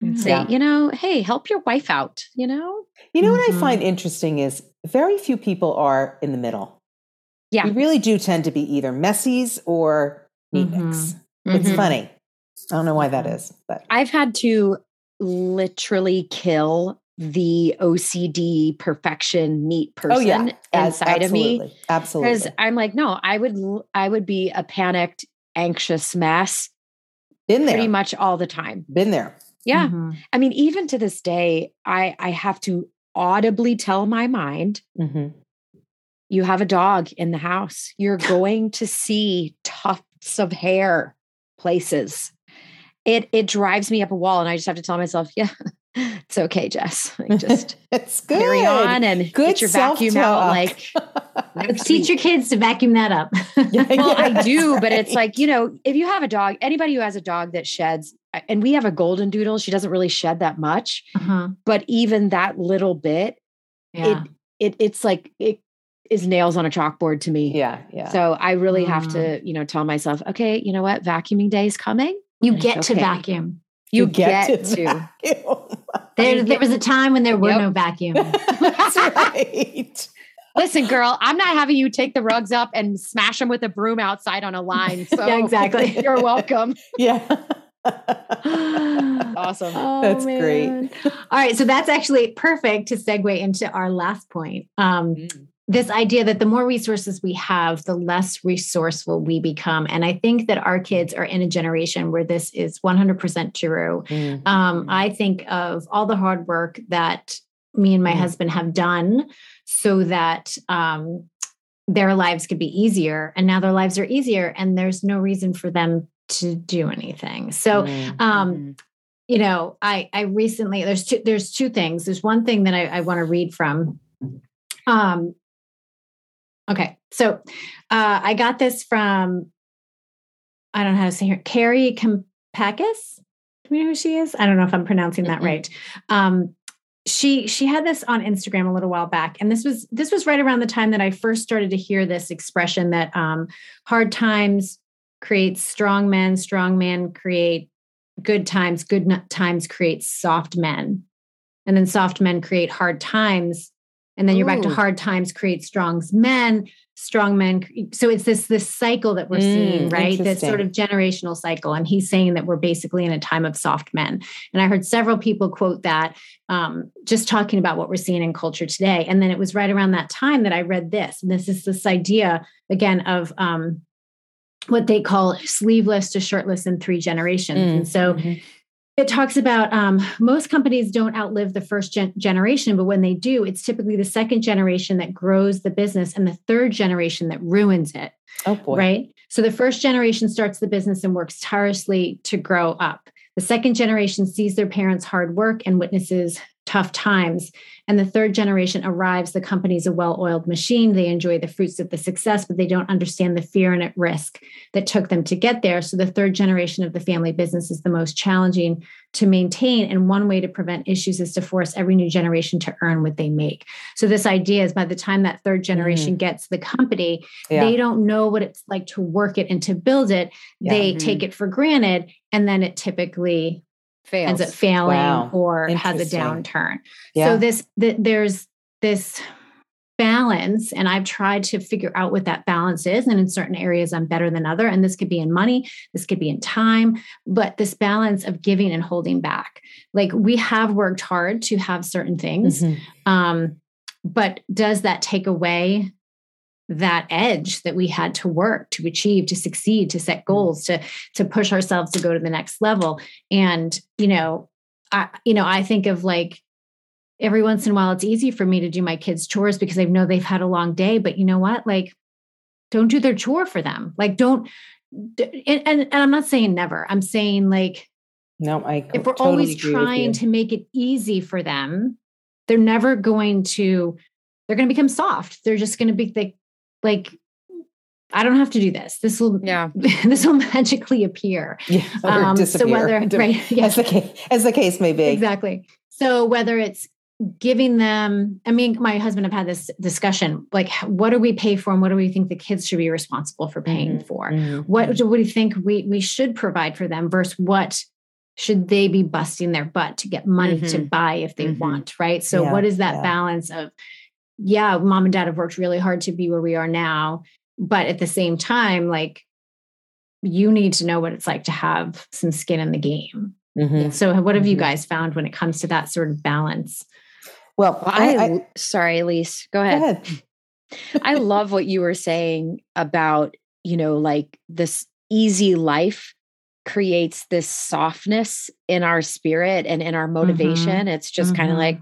Speaker 2: And say, you know, hey, help your wife out, you know?
Speaker 3: You know what I
Speaker 1: Mhm.
Speaker 3: find interesting is very few people are in the middle.
Speaker 2: Yeah.
Speaker 3: We really do tend to be either messies or neatniks. It's
Speaker 2: Mhm.
Speaker 3: funny. I don't know why that is, but
Speaker 2: I've had to literally kill the OCD perfection neat person
Speaker 3: oh yeah, As-
Speaker 2: inside of me
Speaker 3: absolutely. Absolutely.
Speaker 2: because I'm like, no, I would I would be a panicked, anxious mess
Speaker 3: Been there.
Speaker 2: pretty much all the time.
Speaker 3: Been there.
Speaker 2: Yeah.
Speaker 1: Mhm.
Speaker 2: I mean, even to this day, I I have to audibly tell my mind,
Speaker 3: hmm
Speaker 2: you have a dog in the house. You're going to see tufts of hair places. It it drives me up a wall, and I just have to tell myself, yeah, it's okay, Jess. Like, just
Speaker 3: it's good.
Speaker 2: carry on and
Speaker 3: Good
Speaker 2: get your vacuum out. Like
Speaker 1: teach your kids to vacuum that up.
Speaker 3: Yeah,
Speaker 2: well, I
Speaker 3: yes,
Speaker 2: do, but it's like, you know, if you have a dog, anybody who has a dog that sheds, and we have a golden doodle, she doesn't really shed that much,
Speaker 1: Uh-huh.
Speaker 2: but even that little bit,
Speaker 1: Yeah.
Speaker 2: it it's like it is nails on a chalkboard to me.
Speaker 3: yeah, yeah.
Speaker 2: So I really have
Speaker 1: Mm.
Speaker 2: to, you know, tell myself, okay, you know what, vacuuming day is coming.
Speaker 1: you
Speaker 2: It's
Speaker 1: get to vacuum.
Speaker 2: You, get, to.
Speaker 3: vacuum.
Speaker 1: There, there was a time when there were
Speaker 2: Yep.
Speaker 1: no vacuum.
Speaker 3: That's right.
Speaker 2: Listen, girl, I'm not having you take the rugs up and smash them with a broom outside on a line. So
Speaker 1: Yeah, exactly.
Speaker 2: You're welcome.
Speaker 3: Yeah.
Speaker 2: Awesome.
Speaker 3: That's great.
Speaker 1: All right. So that's actually perfect to segue into our last point. Um, this idea that the more resources we have, the less resourceful we become. And I think that our kids are in a generation where this is 100% true.
Speaker 3: Mm.
Speaker 1: Um, I think of all the hard work that me and my
Speaker 3: Mm.
Speaker 1: husband have done so that um, their lives could be easier. And now their lives are easier, and there's no reason for them to do anything. So,
Speaker 3: Mm.
Speaker 1: um, you know, I I recently there's two there's two things. There's one thing that I, I want to read from. Um, okay, so uh, I got this from I don't know how to say her Kari Kampakis. Do we know who she is? I don't know if I'm pronouncing that right. Um, she she had this on Instagram a little while back, and this was this was right around the time that I first started to hear this expression that um, hard times create strong men, strong men create good times, good times create soft men, and then soft men create hard times, and then you're back to hard times create strong men, strong men. So it's this this cycle that we're seeing,
Speaker 3: Mm,
Speaker 1: right? This sort of generational cycle, and he's saying that we're basically in a time of soft men. And I heard several people quote that, um, just talking about what we're seeing in culture today. And then it was right around that time that I read this, and this is this idea again of um, what they call sleeveless to shirtless in three generations.
Speaker 3: Mm,
Speaker 1: And so
Speaker 3: mhm.
Speaker 1: It talks about um, most companies don't outlive the first gen- generation, but when they do, it's typically the second generation that grows the business and the third generation that ruins it,
Speaker 3: Oh boy.
Speaker 1: right? So the first generation starts the business and works tirelessly to grow up. The second generation sees their parents' hard work and witnesses tough times. And the third generation arrives, the company's a well oiled machine. They enjoy the fruits of the success, but they don't understand the fear and at risk that took them to get there. So the third generation of the family business is the most challenging to maintain. And one way to prevent issues is to force every new generation to earn what they make. So this idea is by the time that third generation mm. gets the company, yeah. they don't know what it's like to work it and to build it. Yeah. They mm-hmm. take it for granted. And then it typically Fails. ends up failing wow. or has a downturn. Yeah. So this th- there's this balance and I've tried to figure out what that balance is and in certain areas I'm better than other and this could be in money, this could be in time, but this balance of giving and holding back. Like we have worked hard to have certain things. Mm-hmm. Um, but does that take away that edge that we had to work to achieve to succeed to set mm. goals to to push ourselves to go to the next level. And you know i you know i think of like every once in a while it's easy for me to do my kids chores because i know they've had a long day but you know what? Like don't do their chore for them. Like don't and, and, and i'm not saying never. I'm saying like
Speaker 3: no i
Speaker 1: if we're totally always trying to make it easy for them they're never going to they're going to become soft. They're just going to be like like I don't have to do this. This will yeah. this will magically appear.
Speaker 3: Yeah, um, so whether right, yeah. as the case, as the case may be.
Speaker 1: Exactly. So whether it's giving them, I mean, my husband have had this discussion. Like, what do we pay for, and what do we think the kids should be responsible for paying mm-hmm. for? Mm-hmm. What do we think we we should provide for them versus what should they be busting their butt to get money mm-hmm. to buy if they mm-hmm. want? Right. So, yeah, what is that yeah. balance of yeah, mom and dad have worked really hard to be where we are now. But at the same time, like you need to know what it's like to have some skin in the game. Mm-hmm. So, what have mm-hmm. you guys found when it comes to that sort of balance?
Speaker 2: Well, I, I sorry, Elise, go ahead. Go ahead. I love what you were saying about, you know, like this easy life creates this softness in our spirit and in our mm-hmm. motivation. Mm-hmm. It's just mm-hmm. kind of like,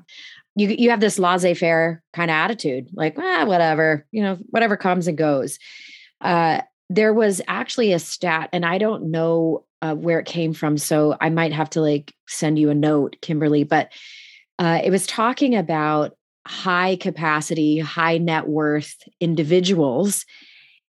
Speaker 2: you you have this laissez-faire kind of attitude, like ah, whatever, you know, whatever comes and goes. Uh, there was actually a stat, and I don't know uh, where it came from, so I might have to like send you a note, Kimberly. But uh, it was talking about high capacity, high net worth individuals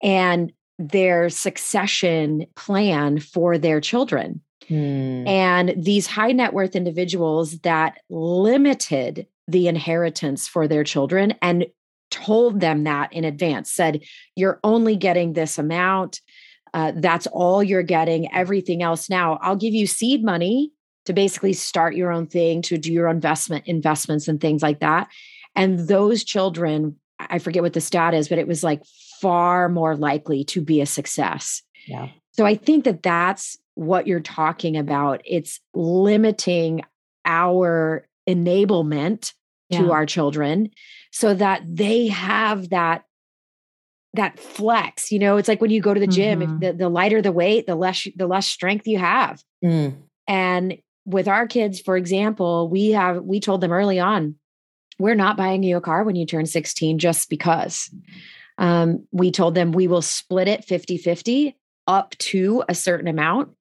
Speaker 2: and their succession plan for their children. Hmm. And these high net worth individuals that limited the inheritance for their children and told them that in advance, said, You're only getting this amount. Uh, that's all you're getting. Everything else now, I'll give you seed money to basically start your own thing, to do your investment investments and things like that. And those children, I forget what the stat is, but it was like far more likely to be a success.
Speaker 3: Yeah.
Speaker 2: So I think that that's what you're talking about. It's limiting our enablement yeah. to our children so that they have that that flex you know it's like when you go to the gym mm-hmm. if the, the lighter the weight the less the less strength you have mm. and with our kids for example we have we told them early on we're not buying you a car when you turn 16 just because um, we told them we will split it 50 50 up to a certain amount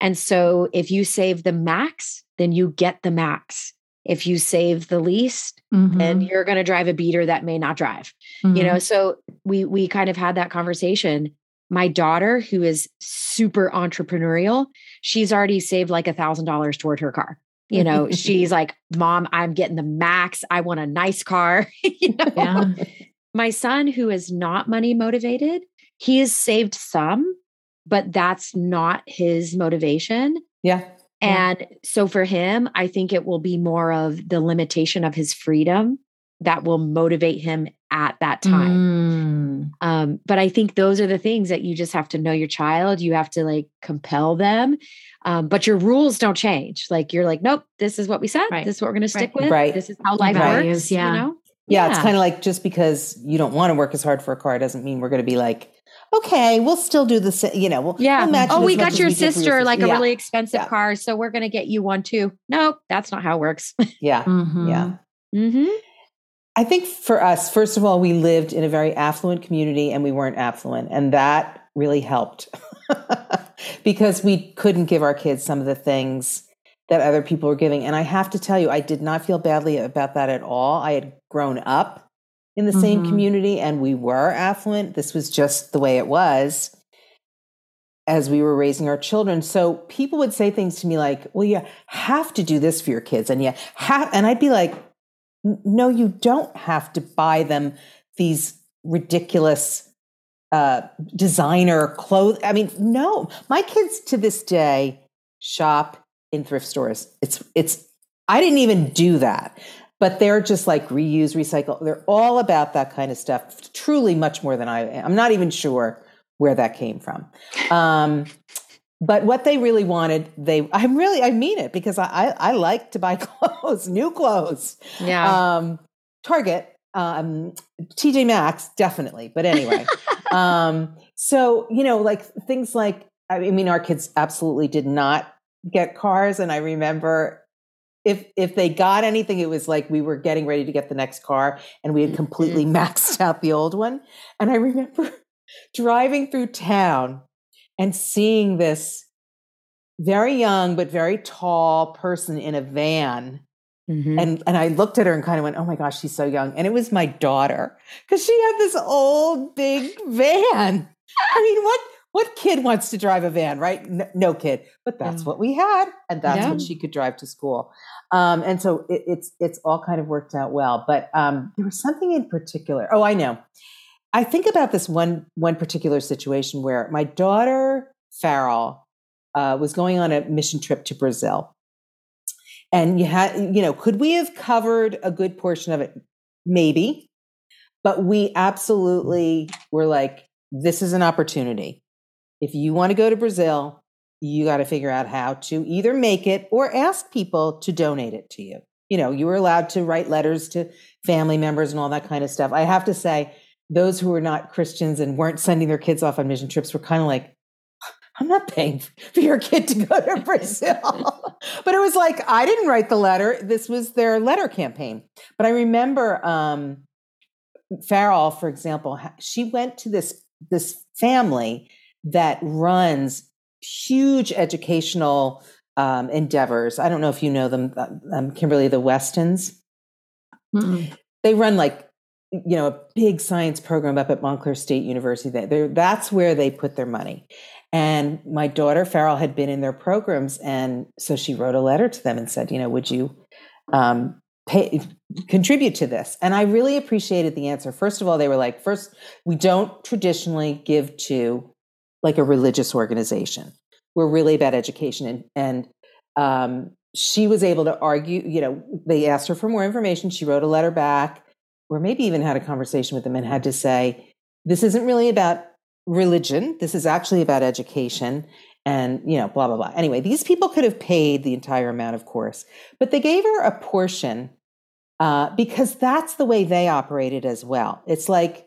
Speaker 2: and so if you save the max then you get the max if you save the least mm-hmm. and you're going to drive a beater that may not drive mm-hmm. you know mm-hmm. so we we kind of had that conversation my daughter who is super entrepreneurial she's already saved like a thousand dollars toward her car you know she's like mom i'm getting the max i want a nice car you know yeah. my son who is not money motivated he has saved some but that's not his motivation
Speaker 3: yeah
Speaker 2: and yeah. so for him, I think it will be more of the limitation of his freedom that will motivate him at that time. Mm. Um, but I think those are the things that you just have to know your child. You have to like compel them. Um, but your rules don't change. Like you're like, nope, this is what we said. Right. This is what we're going to stick right. with.
Speaker 3: Right.
Speaker 2: This is how life right. works. Yeah. You know?
Speaker 3: Yeah, yeah. it's kind of like just because you don't want to work as hard for a car doesn't mean we're going to be like, okay, we'll still do the same. You know, we'll,
Speaker 2: yeah.
Speaker 3: We'll
Speaker 2: oh, we got your sister your like a yeah. really expensive yeah. car, so we're going to get you one too. No, that's not how it works.
Speaker 3: yeah, mm-hmm. yeah. Mm-hmm. I think for us, first of all, we lived in a very affluent community, and we weren't affluent, and that really helped. because we couldn't give our kids some of the things that other people were giving. And I have to tell you, I did not feel badly about that at all. I had grown up in the mm-hmm. same community and we were affluent. This was just the way it was as we were raising our children. So people would say things to me like, well, you have to do this for your kids. And yeah, have, and I'd be like, no, you don't have to buy them these ridiculous uh, designer clothes. I mean, no, my kids to this day shop in thrift stores. It's, it's, I didn't even do that, but they're just like reuse, recycle. They're all about that kind of stuff, truly much more than I am. I'm not even sure where that came from. Um, but what they really wanted, they I'm really I mean it because I I, I like to buy clothes, new clothes.
Speaker 2: Yeah.
Speaker 3: Um, Target, um, TJ Maxx, definitely. But anyway, um, so you know, like things like I mean, our kids absolutely did not get cars, and I remember if if they got anything, it was like we were getting ready to get the next car, and we had completely mm-hmm. maxed out the old one. And I remember driving through town and seeing this very young but very tall person in a van. Mm-hmm. And and I looked at her and kind of went, "Oh my gosh, she's so young." And it was my daughter because she had this old big van. I mean, what what kid wants to drive a van, right? No, no kid, but that's yeah. what we had, and that's yeah. what she could drive to school. Um, and so it, it's it's all kind of worked out well. But um, there was something in particular. Oh, I know. I think about this one one particular situation where my daughter Farrell uh, was going on a mission trip to Brazil, and you had you know could we have covered a good portion of it? Maybe, but we absolutely were like, this is an opportunity. If you want to go to Brazil, you got to figure out how to either make it or ask people to donate it to you. You know, you were allowed to write letters to family members and all that kind of stuff. I have to say, those who were not Christians and weren't sending their kids off on mission trips were kind of like, I'm not paying for your kid to go to Brazil. but it was like, I didn't write the letter. This was their letter campaign. But I remember um, Farrell, for example, she went to this, this family that runs huge educational um, endeavors. I don't know if you know them, uh, um, Kimberly, the Westons. Mm-mm. They run like you know, a big science program up at Montclair State University. They're, that's where they put their money. And my daughter Farrell had been in their programs, and so she wrote a letter to them and said, you know, would you um, pay contribute to this? And I really appreciated the answer. First of all, they were like, first, we don't traditionally give to like a religious organization. We're really about education, and and um, she was able to argue. You know, they asked her for more information. She wrote a letter back or maybe even had a conversation with them and had to say, this isn't really about religion. This is actually about education and, you know, blah, blah, blah. Anyway, these people could have paid the entire amount, of course, but they gave her a portion uh, because that's the way they operated as well. It's like,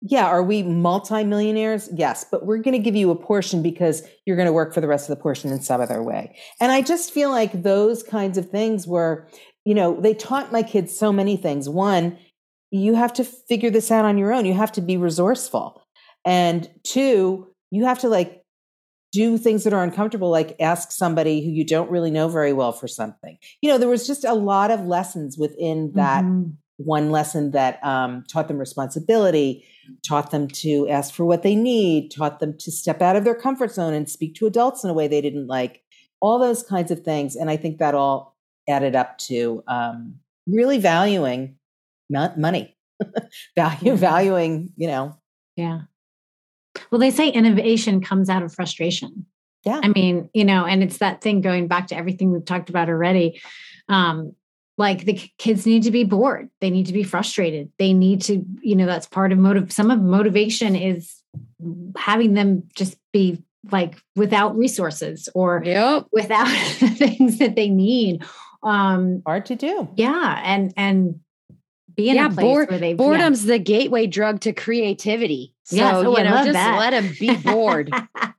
Speaker 3: yeah, are we multimillionaires? Yes, but we're going to give you a portion because you're going to work for the rest of the portion in some other way. And I just feel like those kinds of things were, you know, they taught my kids so many things. One, you have to figure this out on your own. You have to be resourceful. And two, you have to like do things that are uncomfortable, like ask somebody who you don't really know very well for something. You know, there was just a lot of lessons within that mm-hmm. one lesson that um, taught them responsibility, taught them to ask for what they need, taught them to step out of their comfort zone and speak to adults in a way they didn't like, all those kinds of things. And I think that all added up to um, really valuing money, value, valuing, you know.
Speaker 1: Yeah. Well, they say innovation comes out of frustration.
Speaker 3: Yeah.
Speaker 1: I mean, you know, and it's that thing going back to everything we've talked about already. Um, like the kids need to be bored. They need to be frustrated. They need to, you know, that's part of motive. Some of motivation is having them just be like without resources or
Speaker 2: yep.
Speaker 1: without the things that they need. Um,
Speaker 3: Hard to do.
Speaker 1: Yeah. And, and be in yeah, a place bored, where they
Speaker 2: boredom's yeah. the gateway drug to creativity. So yes, oh, you know, just that. let them be bored.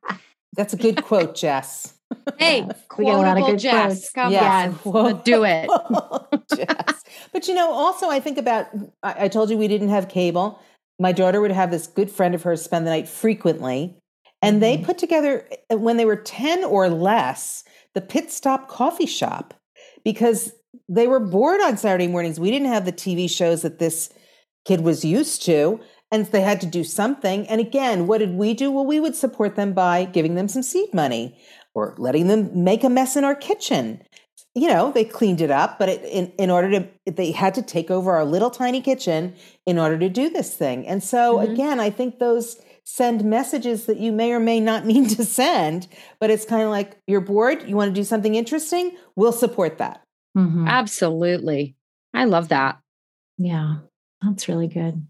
Speaker 3: That's a good quote, Jess.
Speaker 2: Hey, we get a lot of good Jess. Come yes. on, do it.
Speaker 3: Jess. But you know, also I think about I, I told you we didn't have cable. My daughter would have this good friend of hers spend the night frequently. And they put together, uh, when they were 10 or less, the Pit Stop Coffee Shop because they were bored on Saturday mornings. We didn't have the TV shows that this kid was used to. And they had to do something. And again, what did we do? Well, we would support them by giving them some seed money or letting them make a mess in our kitchen. You know, they cleaned it up, but it, in, in order to, they had to take over our little tiny kitchen in order to do this thing. And so, mm-hmm. again, I think those send messages that you may or may not mean to send, but it's kind of like you're bored, you want to do something interesting, we'll support that.
Speaker 2: Mm-hmm. Absolutely. I love that.
Speaker 1: Yeah, that's really good.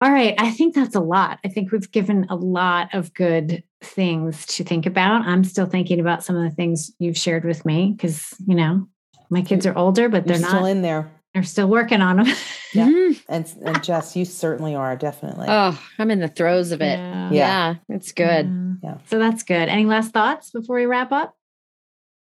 Speaker 1: All right. I think that's a lot. I think we've given a lot of good things to think about. I'm still thinking about some of the things you've shared with me because, you know, my kids are older, but they're
Speaker 3: You're
Speaker 1: not
Speaker 3: still in there.
Speaker 1: They're still working on them.
Speaker 3: yeah. Mm-hmm. And, and Jess, you certainly are, definitely.
Speaker 2: Oh, I'm in the throes of it.
Speaker 3: Yeah.
Speaker 2: yeah it's good.
Speaker 1: Yeah. yeah. So that's good. Any last thoughts before we wrap up?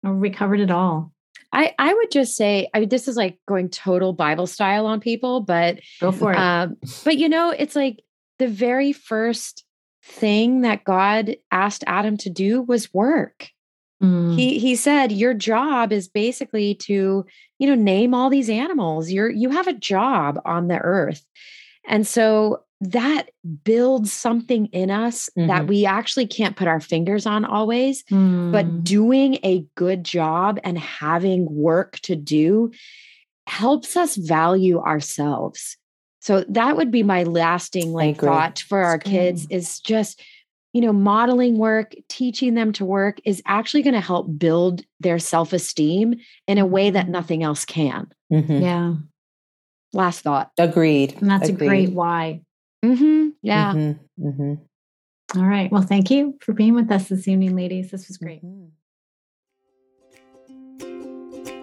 Speaker 1: Or we covered it all?
Speaker 2: I, I would just say, I mean, this is like going total Bible style on people, but
Speaker 1: go for it.
Speaker 2: Um, but you know, it's like the very first thing that God asked Adam to do was work. Mm. He he said, Your job is basically to, you know, name all these animals. You're you have a job on the earth. And so that builds something in us mm-hmm. that we actually can't put our fingers on always. Mm. But doing a good job and having work to do helps us value ourselves. So that would be my lasting like thought for our kids is just you know modeling work teaching them to work is actually going to help build their self-esteem in a way that mm-hmm. nothing else can
Speaker 1: mm-hmm. yeah
Speaker 2: last thought
Speaker 3: agreed
Speaker 1: and that's
Speaker 3: agreed.
Speaker 1: a great why
Speaker 2: Mm-hmm. Yeah. Mm-hmm.
Speaker 1: Mm-hmm. All right. Well, thank you for being with us this evening, ladies. This was great.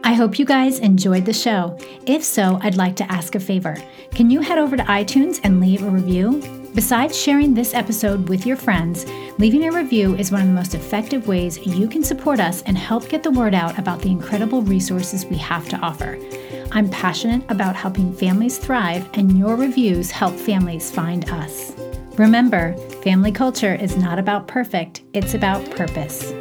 Speaker 1: I hope you guys enjoyed the show. If so, I'd like to ask a favor. Can you head over to iTunes and leave a review? Besides sharing this episode with your friends, leaving a review is one of the most effective ways you can support us and help get the word out about the incredible resources we have to offer. I'm passionate about helping families thrive, and your reviews help families find us. Remember, family culture is not about perfect, it's about purpose.